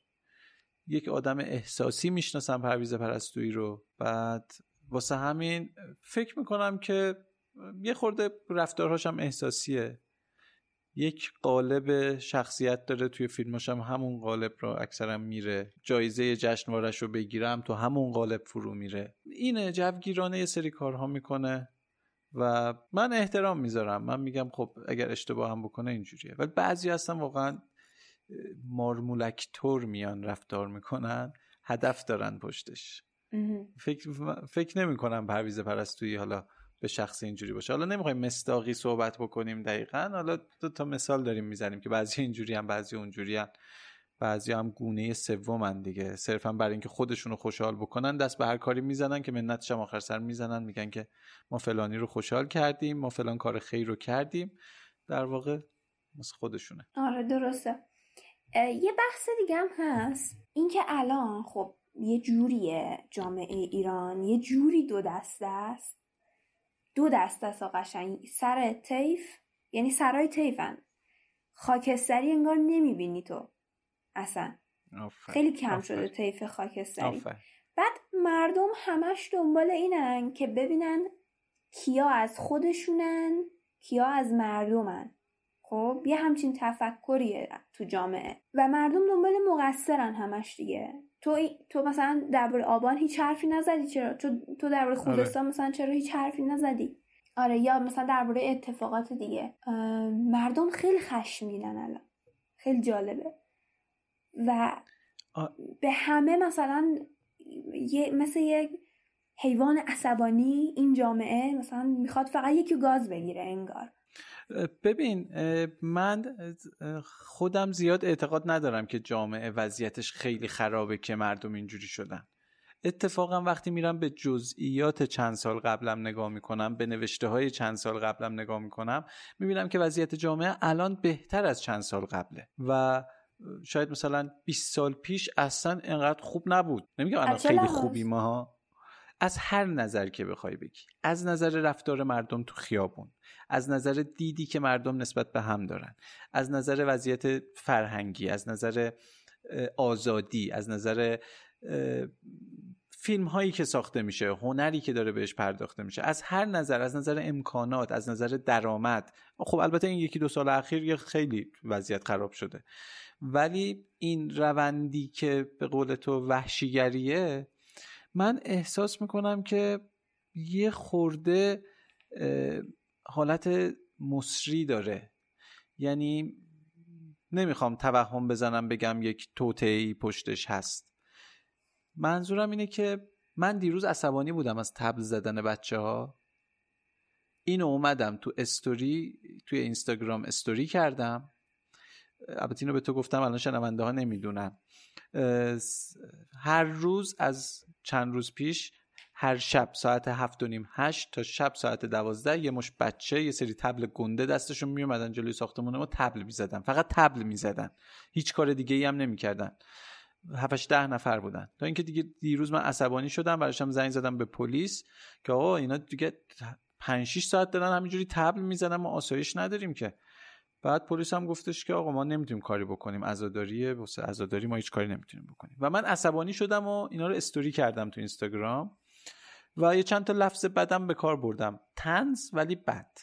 یک آدم احساسی می‌شناسم پرویز پرستویی رو. بعد واسه همین فکر می‌کنم که یه خورده رفتارهاش هم احساسیه. یک قالب شخصیت داره توی فیلماش هم همون قالب رو اکثرا میره. جایزه جشنوارش رو بگیرم تو همون قالب فرو میره. اینه جوگیرانه یه سری کارها می‌کنه و من احترام می‌ذارم. من میگم خب اگر اشتباه هم بکنه اینجوریه. ولی بعضی هستن واقعا مارمولک تور میان رفتار می‌کنن هدف دارن پشتش. فکر, فکر نمی کنم پرویز پرستویی حالا به شخص اینجوری باشه. حالا نمی‌خوایم مستاقی صحبت بکنیم دقیقا. حالا دو تا مثال داریم می‌زنیم که بعضی اینجوری هم بعضی اونجوری هم. بعضی هم گونه سومن دیگه. صرفا برای اینکه خودشونو خوشحال بکنن دست به هر کاری می‌زنن که منتش هم آخر سر می‌زنن. میگن که ما فلانی رو خوشحال کردیم ما فلان کار خیر رو کردیم. در واقع مثل خودشونه.
آره درسته. یه بحث دیگه هم هست. اینکه الان خب یه جوریه جامعه ایران. یه جوری دو دسته است. دو دست است قشنگ. سر تیف یعنی سرای تیفن خاکستری انگار نمی‌بینی تو. اصلا. خیلی کم شده تیف خاکستری. بعد مردم همش دنبال اینن که ببینن کیا از خودشونن کیا از مردمن. خب یه همچین تفکریه تو جامعه. و مردم دنبال مقصرن همش دیگه. تو تو مثلا درباره آبان هیچ حرفی نزدی. چرا؟ تو تو درباره آره. خوزستان مثلا چرا هیچ حرفی نزدی؟ آره یا مثلا درباره اتفاقات دیگه. مردم خیلی خشمگینن الان. خیلی جالبه. و به همه مثلا یه مثل یک حیوان عصبانی این جامعه مثلا می‌خواد فقط یکی گاز بگیره انگار.
ببین من خودم زیاد اعتقاد ندارم که جامعه وضعیتش خیلی خرابه که مردم اینجوری شدن. اتفاقا وقتی میرم به جزئیات چند سال قبلم نگاه می‌کنم به نوشته های چند سال قبلم نگاه می‌کنم می‌بینم که وضعیت جامعه الان بهتر از چند سال قبله. و شاید مثلا 20 سال پیش اصلا انقدر خوب نبود. نمیگم الان خیلی خوبی ما از هر نظر که بخوای بگی. از نظر رفتار مردم تو خیابون. از نظر دیدی که مردم نسبت به هم دارن. از نظر وضعیت فرهنگی. از نظر آزادی. از نظر فیلم هایی که ساخته میشه هنری که داره بهش پرداخته میشه. از هر نظر از نظر امکانات از نظر درآمد. خب البته این یکی دو سال اخیر یه خیلی وضعیت خراب شده. ولی این روندی که به قول تو وحشیگریه من احساس می‌کنم که یه خورده حالت مصری داره. یعنی نمی‌خوام توهم بزنم بگم یک توتعی پشتش هست. منظورم اینه که من دیروز عصبانی بودم از تبل زدن بچه ها اینو اومدم تو استوری توی اینستاگرام استوری کردم. البته اینو به تو گفتم الان شنونده ها نمی‌دونن. هر روز از چند روز پیش هر شب ساعت هفت و نیم هشت تا شب ساعت دوازده یه مش بچه یه سری تبل گنده دستشون میومدن جلوی ساختمون ما تبل می‌زدن. فقط تبل می‌زدن. هیچ کار دیگه ای هم نمی‌کردن. هفتش ده نفر بودن. تا اینکه دیگه دیروز من عصبانی شدم براشم زنگ زدم به پلیس که آقا اینا دیگه 5 6 ساعت دارن همینجوری طبل می‌زنن ما آسایش نداریم که. بعد پلیس هم گفتش که آقا ما نمی‌تونیم کاری بکنیم. عزاداریه واسه عزاداری ما هیچ کاری نمی‌تونیم بکنیم. و من عصبانی شدم و اینا رو استوری کردم تو اینستاگرام و یه چند تا لفظ بدم به کار بردم. طنز ولی بد.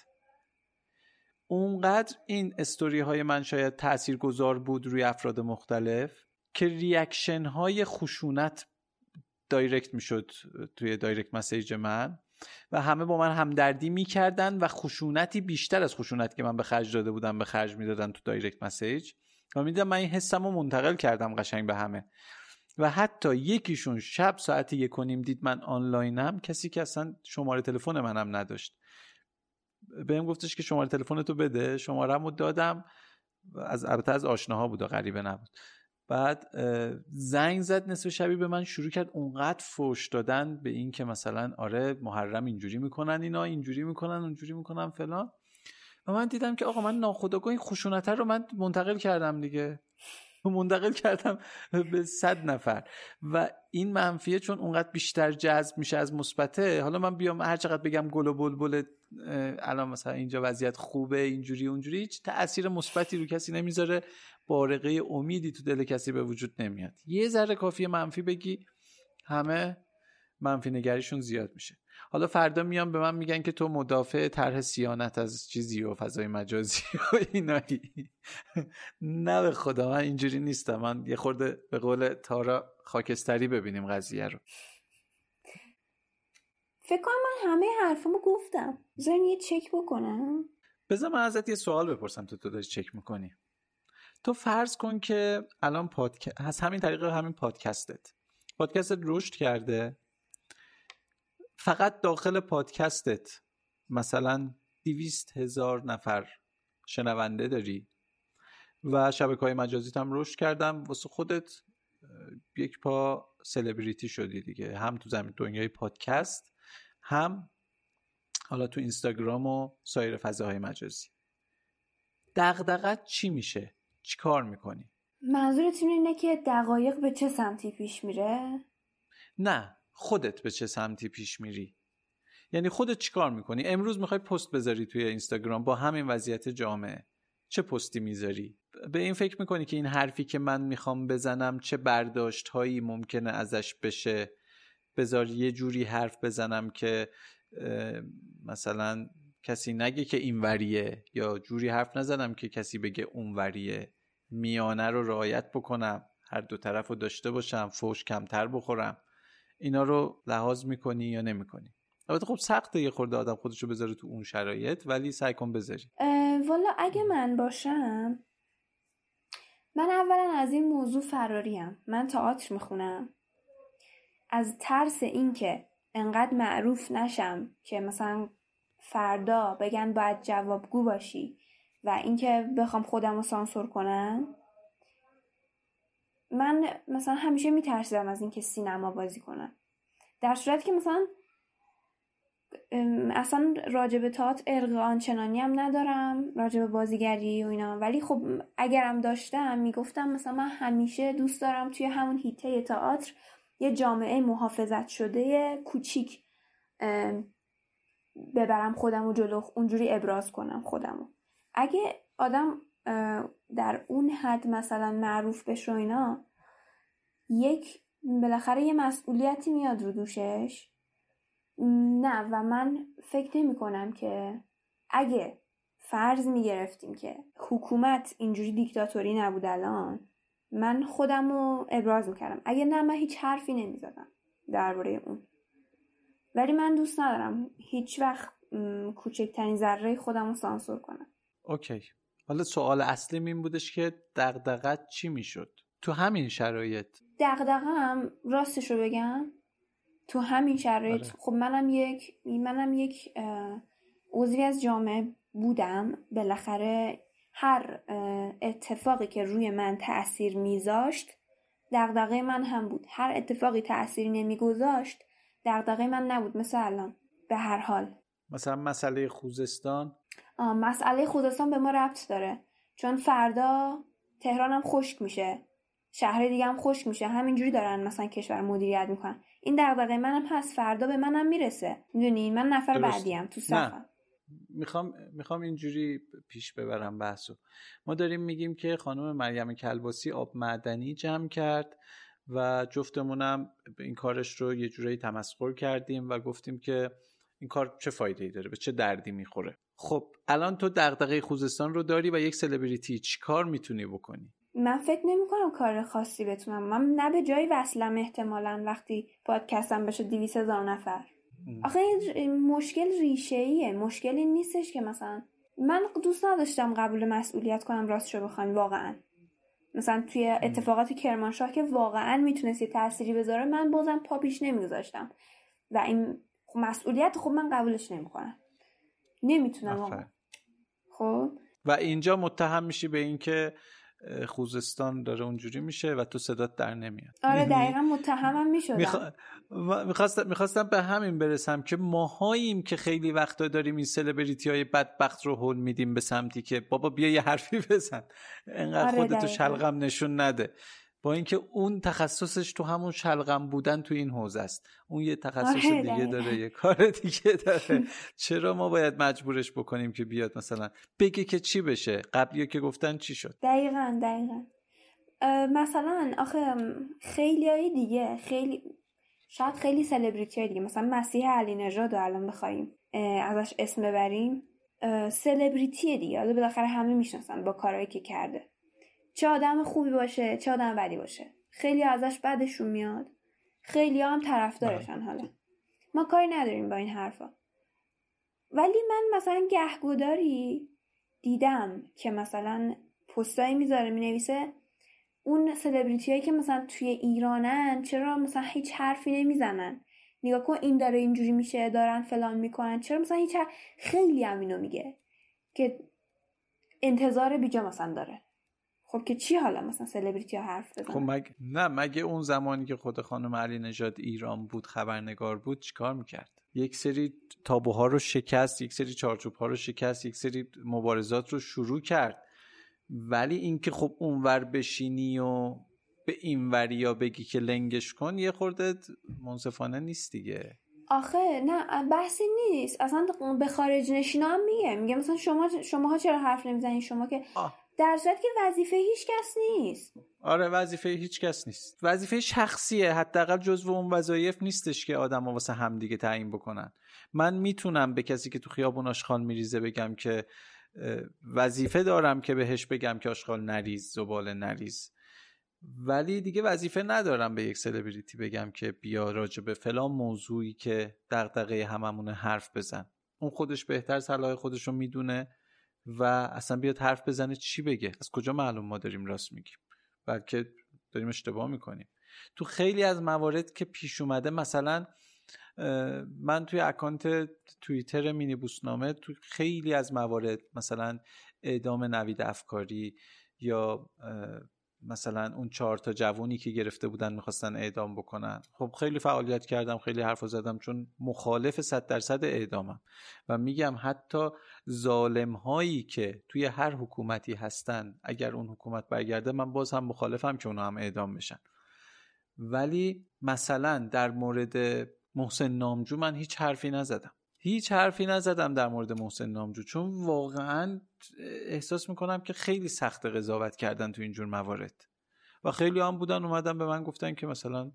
اونقدر این استوری های من شاید تأثیر گذار بود روی افراد مختلف که reaction های خشونت direct می‌شد توی direct message من. و همه با من همدردی می‌کردن و خشونتی بیشتر از خشونت که من به خرج داده بودم به خرج می‌دادن تو direct message و می‌دیدم من این حسم رو منتقل کردم قشنگ به همه. و حتی یکیشون شب ساعت یک و نیم دید من آنلاینم کسی که اصلا شماره تلفن منم نداشت. بهم گفتش که شماره تلفن تو بده. شمارم دادم. از البته از آشناها بود و غریبه نبود. بعد زنگ زد نصف شبی به من شروع کرد اونقدر فوش دادن به این که مثلا آره محرم اینجوری می‌کنن اینا اینجوری می‌کنن اونجوری می‌کنن فلان. و من دیدم که آقا من ناخداگاه این خشونت رو من منتقل کردم دیگه. (laughs) منتقل کردم به صد نفر. و این منفیه چون اونقدر بیشتر جذب میشه از مثبته. حالا من بیام هر چقدر بگم گل و بلبل الان مثلا اینجا وضعیت خوبه اینجوری اونجوری هیچ تاثیر مثبتی رو کسی نمی‌ذاره. بارقه امیدی تو دل کسی به وجود نمیاد. یه ذره کافی منفی بگی همه منفی نگریشون زیاد میشه. حالا فردا میان به من میگن که تو مدافع طرح سیانت از چیزی و فضای مجازی و اینایی. نه به خدا من اینجوری نیستم. من یه خورده به قول تارا خاکستری ببینیم قضیه رو.
فکر کنم من همه حرفمو گفتم. بذارین یه چک بکنم.
بذار من ازت یه سوال بپرسم. تو تو داری چک می‌کنی؟ تو فرض کن که الان پادکست از همین طریق همین پادکستت. پادکستت رشد کرده. فقط داخل پادکستت مثلا دیویست هزار نفر شنونده داری و شبکه های مجازیت هم رشد کردم. واسه خودت یک پا سلبریتی شدی دیگه. هم تو زمین دنیای پادکست هم حالا تو اینستاگرام و سایر فضاهای مجازی. دغدغت چی میشه؟ چی کار می‌کنی؟
منظورتون اینه که دقایق به چه سمتی پیش میره؟
نه خودت به چه سمتی پیش میری؟ یعنی خودت چیکار می‌کنی؟ امروز می‌خوای پست بذاری توی اینستاگرام با همین وضعیت جامعه. چه پستی می‌ذاری؟ به این فکر می‌کنی که این حرفی که من می‌خوام بزنم چه برداشت هایی ممکنه ازش بشه؟ بذار یه جوری حرف بزنم که مثلا کسی نگه که این وریه یا جوری حرف نزنم که کسی بگه اون وریه میانه رو رعایت بکنم هر دو طرف رو داشته باشم فوش کمتر بخورم. اینا رو لحاظ می‌کنی یا نمی‌کنی؟ البته خب سخته یه خورده آدم خودشو بذاره تو اون شرایط ولی سعی کن بذاری.
والا اگه من باشم من اولا از این موضوع فراریم. من تئاتر می‌خونم. از ترس اینکه انقدر معروف نشم که مثلا فردا بگن باید جوابگو باشی. و اینکه بخوام خودم رو سانسور کنم. من مثلا همیشه میترسیدم از اینکه سینما بازی کنم. در صورتی که مثلا اصلا راجب تات ارق آنچنانی هم ندارم راجب بازیگری و اینا. ولی خب اگرم داشتم می‌گفتم مثلا من همیشه دوست دارم توی همون هیته تئاتر یه جامعه محافظت شده کوچیک ببرم خودم و جلو اونجوری ابراز کنم خودمو اگه آدم در اون حد مثلا معروف بشه اینا یک بالاخره یه مسئولیتی میاد رو دوشش. نه و من فکر نمی کنم که اگه فرض می گرفتیم که حکومت اینجوری دیکتاتوری نبود الان من خودم رو ابراز می‌کردم. اگه نه من هیچ حرفی نمی‌زدم درباره اون. ولی من دوست ندارم هیچ وقت کوچکترین ذره خودم رو سانسور کنم.
اوکی. حالا سوال اصلی این بودش که دقدقت چی می‌شد؟ تو همین شرایط.
دقدقم راستش رو بگم. تو همین شرایط آره. خب منم یک منم یک عضوی از جامعه بودم. بالاخره هر اتفاقی که روی من تاثیر میذاشت دغدغه من هم بود. هر اتفاقی تأثیری نمیگذاشت دغدغه من نبود. مثل الان. به هر حال.
مثلا مسئله خوزستان
مسئله خوزستان به ما ربط داره. چون فردا تهران هم خشک میشه. شهر دیگه هم خشک میشه. همینجوری دارن مثلا کشور مدیریت می‌کنن. این دغدغه منم هست. فردا به منم می‌رسه. می‌دونی؟ من نفر بعدیم تو صفم
می‌خوام می‌خوام اینجوری پیش ببرم بحثو. ما داریم میگیم که خانم مریم کلباسی آب معدنی جمع کرد و جفتمونم این کارش رو یه جورایی تمسخر کردیم و گفتیم که این کار چه فایده ای داره؟ به چه دردی می‌خوره؟ خب الان تو دغدغه خوزستان رو داری و یک سلبریتی چی کار می‌تونی بکنی؟
من فکر نمی کنم کار خاصی بتونم. من نه به جایی وصلم احتمالا وقتی پادکستم بشه دیویس هزار نفر. آخه این مشکل ریشه ایه مشکلی نیستش که مثلا من دوست نداشتم قبول مسئولیت کنم راستشو بخواین واقعا. مثلا توی اتفاقات کرمانشاه که واقعا می‌تونست یه تأثیری بذاره من بازم پا پیش نمیگذاشتم. و این مسئولیت خب من قبولش نمی‌کنم. نمی‌تونم خب؟
و اینجا متهم میشی به اینکه خوزستان داره اونجوری میشه و تو صدات در نمیاد.
آره دقیقا متهمم می‌شدم.
می‌خواستم می‌خواستم به همین برسم که ماهاییم که خیلی وقتا داریم این سلبریتی های بدبخت رو هول میدیم به سمتی که بابا بیا یه حرفی بزن. انقدر آره خودتو شلغم نشون نده. با اینکه اون تخصصش تو همون شلغم بودن تو این حوزه است. اون یه تخصص آره دیگه داره یه کار دیگه داره. چرا ما باید مجبورش بکنیم که بیاد مثلا بگه که چی بشه؟ قبلی که گفتن چی شد؟
دقیقا دقیقا. مثلا آخه خیلی های دیگه خیلی شاید خیلی سلبریتی های دیگه. مثلا مسیح علی نژاد الان بخوایم ازش اسم ببریم. سلبریتی دیگه. حالا بالاخره همه می‌شناسن با کارهایی که کرده. چه آدم خوبی باشه چه آدم بدی باشه. خیلی ازش بدشون میاد. خیلی هم طرفدارشن بله. حالا. ما کاری نداریم با این حرفا. ولی من مثلا گهگوداری دیدم که مثلا پستایی می‌ذاره می‌نویسه. اون سلبریتی هایی که مثلا توی ایرانن چرا مثلا هیچ حرفی نمی‌زنن؟ نگاه کن این داره اینجوری میشه دارن فلان می‌کنن. چرا مثلا هیچ خیلی هم اینو میگه که انتظار بیجا مثلا داره. خب که چی حالا مثلا سلبریتی ها حرف بزنن؟
خب مگه نه مگه اون زمانی که خود خانم علی نژاد ایران بود خبرنگار بود چیکار می‌کرد؟ یک سری تابوها رو شکست یک سری چارچوب ها رو شکست یک سری مبارزات رو شروع کرد. ولی اینکه خب اونور بشینی و به این وریا بگی که لنگش کن یه خورده منصفانه نیست دیگه.
آخه نه بحثی نیست. اصلا به خارج نشینا هم میگه. میگه مثلا شما شماها چرا حرف نمی‌زنید شما که در صورت که وظیفه هیچ کس نیست.
آره وظیفه هیچ کس نیست. وظیفه شخصیه حداقل جزو اون وظایف نیستش که آدم واسه همدیگه تعیین بکنن. من می‌تونم به کسی که تو خیابون آشغال میریزه بگم که وظیفه دارم که بهش بگم که آشغال نریز زباله نریز. ولی دیگه وظیفه ندارم به یک سلبریتی بگم که بیا راجع به فلان موضوعی که دغدغه هممونه حرف بزن. اون خودش بهتر صلاح خودش رو می‌دونه. و اصلا بیاد حرف بزنه چی بگه؟ از کجا معلوم ما داریم راست میگیم؟ بلکه داریم اشتباه می‌کنیم. تو خیلی از موارد که پیش اومده مثلا من توی اکانت توییتر مینی بوسنامه تو خیلی از موارد مثلا اعدام نوید افکاری یا مثلا اون چهار تا جوونی که گرفته بودن می‌خواستن اعدام بکنن. خب خیلی فعالیت کردم خیلی حرف زدم چون مخالف صد درصد اعدامم. و میگم حتی ظالم هایی که توی هر حکومتی هستن اگر اون حکومت برگرده من باز هم مخالفم که اونا هم اعدام بشن. ولی مثلا در مورد محسن نامجو من هیچ حرفی نزدم. هیچ حرفی نزدم در مورد محسن نامجو چون واقعا احساس می‌کنم که خیلی سخت قضاوت کردن تو اینجور موارد. و خیلی هم بودن اومدن به من گفتن که مثلا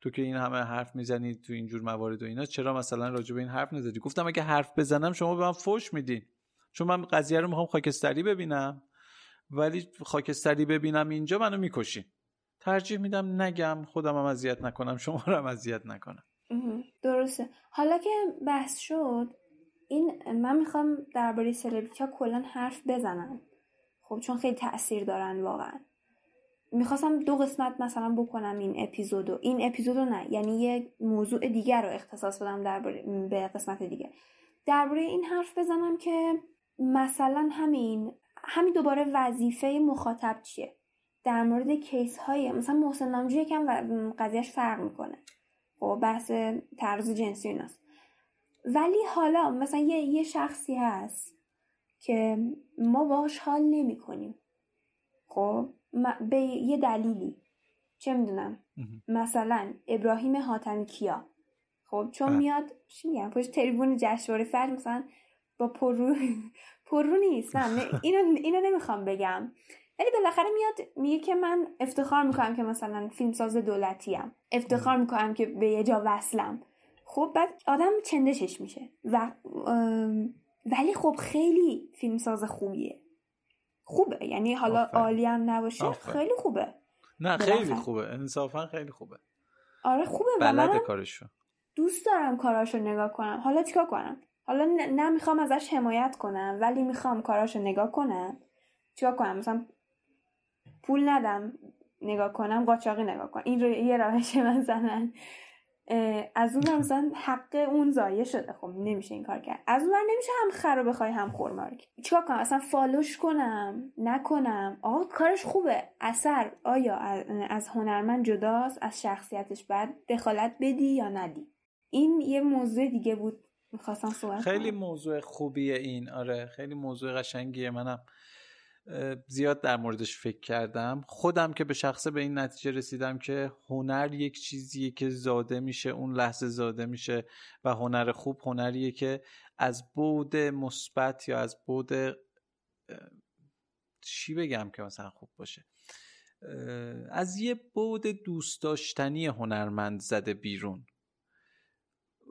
تو که این همه حرف می‌زنی تو اینجور موارد و اینا چرا مثلا راجع به این حرف نزدی؟ گفتم اگه حرف بزنم شما به من فوش میدین. چون من قضیه رو می‌خوام خاکستری ببینم ولی خاکستری ببینم اینجا منو می‌کشین. ترجیح میدم نگم خودم هم اذیت نکنم شما رو هم اذیت نکنم.
درسته. حالا که بحث شد این من می‌خوام درباره سلبریتی ها کلا حرف بزنم. خب چون خیلی تاثیر دارن واقعا. می‌خواستم دو قسمت مثلا بکنم این اپیزودو این اپیزودو نه یعنی یه موضوع دیگر رو اختصاص بدم در به قسمت دیگه. درباره این حرف بزنم که مثلا همین همین دوباره وظیفه مخاطب چیه؟ در مورد کیس های مثلا محسن نامجو یکم قضیهش فرق می‌کنه. خب بحث طرز جنسی ایناست. ولی حالا مثلا یه, یه شخصی هست که ما باش حال نمی کنیم. خب به یه دلیلی. چه می‌دونم؟ مثلا ابراهیم حاتمی کیا؟ خب چون بله. میاد چی میگم؟ پشت تریبون جشنواره فرد مثلا با پررو (laughs) پررو نیست. نه اینو اینو نمی‌خوام بگم. ولی بالاخره میاد میگه که من افتخار می‌کنم که مثلا فیلمساز دولتی ام افتخار می‌کنم که به یه جا وصلم. خب بعد آدم چندشش میشه. و ولی خب خیلی فیلمساز خوبیه. خوبه. یعنی حالا عالی هم نباشه خیلی خوبه.
نه خیلی خوبه. انصافا خیلی خوبه.
آره خوبه.
بلد کارشو.
دوست دارم کاراشو نگاه کنم. حالا چیکار کنم؟ حالا نه می‌خوام ازش حمایت کنم ولی می‌خوام کاراشو نگاه کنم. چیکار کنم؟ مثلا پول ندم نگاه کنم قاچاقی نگاه کنم. این رو یه راهش مثلا از اون (laughs) مثلا حق اون زایه شده. خب نمیشه این کار کرد. از اون نمیشه هم خر بخوای هم خورمارک چیکار کنم؟ اصلا فالوش کنم؟ نکنم؟ آقا کارش خوبه. اثر. آیا از هنرمند جداست؟ از شخصیتش بعد دخالت بدی یا ندی؟ این یه موضوع دیگه بود. می‌خواستم صحبت
خیلی موضوع خوبیه این. آره خیلی موضوع قشنگیه. منم زیاد در موردش فکر کردم. خودم که به شخصه به این نتیجه رسیدم که هنر یک چیزیه که زاده میشه اون لحظه زاده میشه و هنر خوب هنریه که از بود مثبت یا از بود چی بگم که مثلا خوب باشه؟ از یه بود دوست داشتنی هنرمند زده بیرون.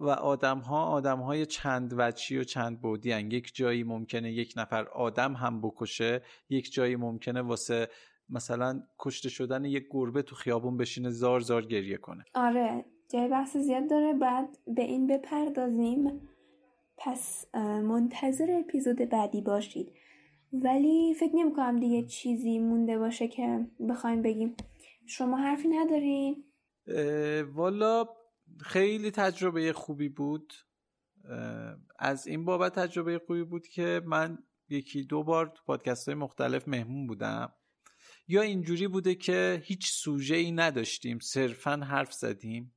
و آدم ها آدم های چند وچی و چند بودی هن. یک جایی ممکنه یک نفر آدم هم بکشه یک جایی ممکنه واسه مثلا کشته شدن یک گربه تو خیابون بشینه زار زار گریه کنه.
آره جای بحث زیاد داره. بعد به این بپردازیم. پس منتظر اپیزود بعدی باشید. ولی فکر نمی کنم دیگه چیزی مونده باشه که بخوایم بگیم. شما حرفی ندارین؟
والا خیلی تجربه خوبی بود. از این بابت تجربه خوبی بود که من یکی دو بار تو پادکست های مختلف مهمون بودم. یا اینجوری بوده که هیچ سوژه ای نداشتیم صرفا حرف زدیم.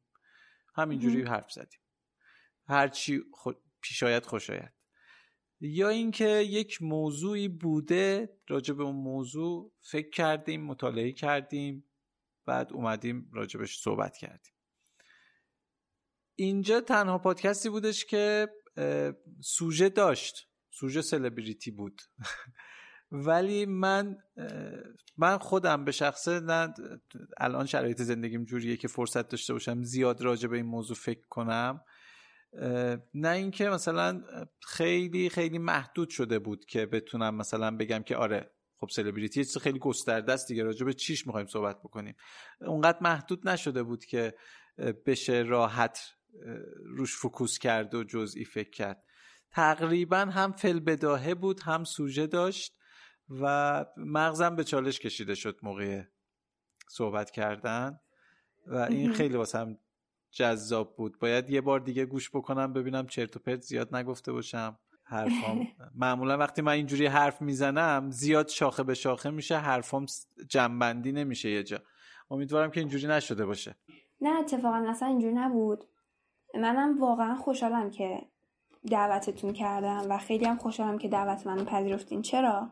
همینجوری حرف زدیم. هرچی خود پیشایت خوشایت یا اینکه یک موضوعی بوده راجع به اون موضوع فکر کردیم مطالعه کردیم بعد اومدیم راجبش صحبت کردیم. اینجا تنها پادکستی بودش که سوژه داشت. سوژه سلبریتی بود. (laughs) ولی من من خودم به شخصه نه الان شرایط زندگیم جوریه که فرصت داشته باشم زیاد راجع به این موضوع فکر کنم. نه اینکه مثلا خیلی خیلی محدود شده بود که بتونم مثلا بگم که آره خب سلبریتی چیز خیلی گسترده است دیگه راجع به چیش می‌خوایم صحبت بکنیم. اونقدر محدود نشده بود که بشه راحت روش فکوس کرد و جزئی فکر کرد. تقریبا هم فل بداهه بود هم سوژه داشت و مغزم به چالش کشیده شد موقع صحبت کردن و این خیلی واسم جذاب بود. باید یه بار دیگه گوش بکنم ببینم چرت و پرت زیاد نگفته باشم. حرفام. (laughs) معمولا وقتی من اینجوری حرف می‌زنم زیاد شاخه به شاخه میشه حرفام جنبندی نمیشه یه جا. امیدوارم که اینجوری نشده باشه.
نه اتفاقا اصلا اینجوری نبود. منم واقعا خوشحالم که دعوتتون کردم و خیلی هم خوشحالم که دعوت منو پذیرفتین. چرا؟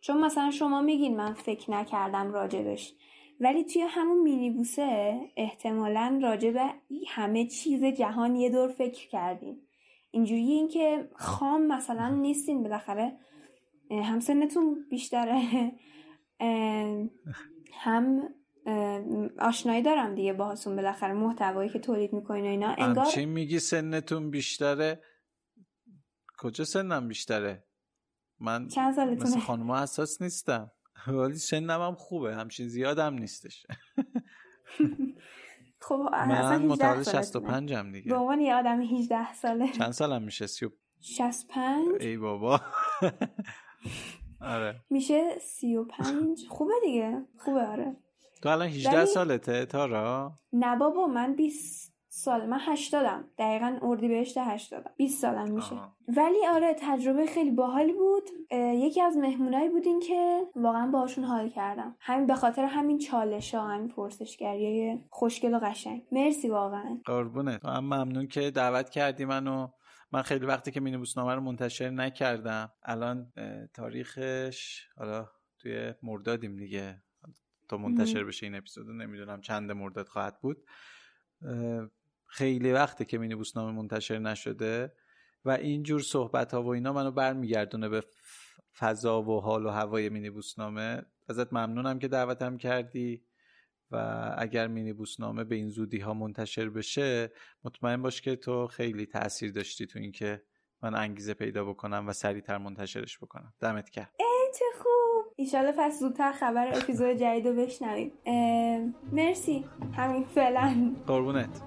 چون مثلا شما میگین من فکر نکردم راجبش. ولی توی همون مینیبوسه احتمالا راجب همه چیز جهان یه دور فکر کردین. اینجوری این که خام مثلا نیستین بالاخره. هم سنتون بیشتره. (laughs) هم آشنایی دارم دیگه باهاتون بالاخره محتوایی که تولید می‌کنین و اینا. انگار
چی میگی سنتون بیشتره. کجا سنم بیشتره؟ من
چند سالتونه؟
مثل خانم اساس نیستم. (laughs) ولی سنم هم خوبه همچین زیادم نیستش. (laughs)
خب
من متولد 65 هم دیگه.
به عنوان یه آدم 18 ساله.
چند سالم میشه؟
65
ای بابا. (laughs) آره.
میشه 35 خوبه دیگه. خوبه آره.
تو الان 18 ولی... سالته تارا؟
نه بابا من 20 سال من هشتادم. دقیقا اردی بهشت هشتادم. 20 سالم میشه. ولی آره تجربه خیلی باحالی بود. یکی از مهمونایی بودین که واقعا باشون حال کردم. همین به خاطر همین چالش ها همین پرسشگری خوشگل و قشنگ. مرسی واقعا.
قربونت. من ممنون که دعوت کردی منو. من خیلی وقتی که مینیبوسنامه رو منتشر نکردم الان تاریخش حالا توی مردادیم دیگه. تا منتشر بشه این اپیزود نمی‌دونم چند مرداد خواهد بود. خیلی وقته که مینیبوسنامه منتشر نشده و اینجور صحبت ها و اینا منو برمیگردونه به فضا و حال و هوای مینیبوسنامه ازت ممنونم که دعوتم کردی و اگر مینی بوسنامه به این زودی ها منتشر بشه مطمئن باش که تو خیلی تاثیر داشتی تو اینکه من انگیزه پیدا بکنم و سریعتر منتشرش بکنم. دمت کرد
ای چه خوب. ایشالا پس زودتر خبر اپیزود جدید رو بشنویم. مرسی. همین فعلا.
قربونت.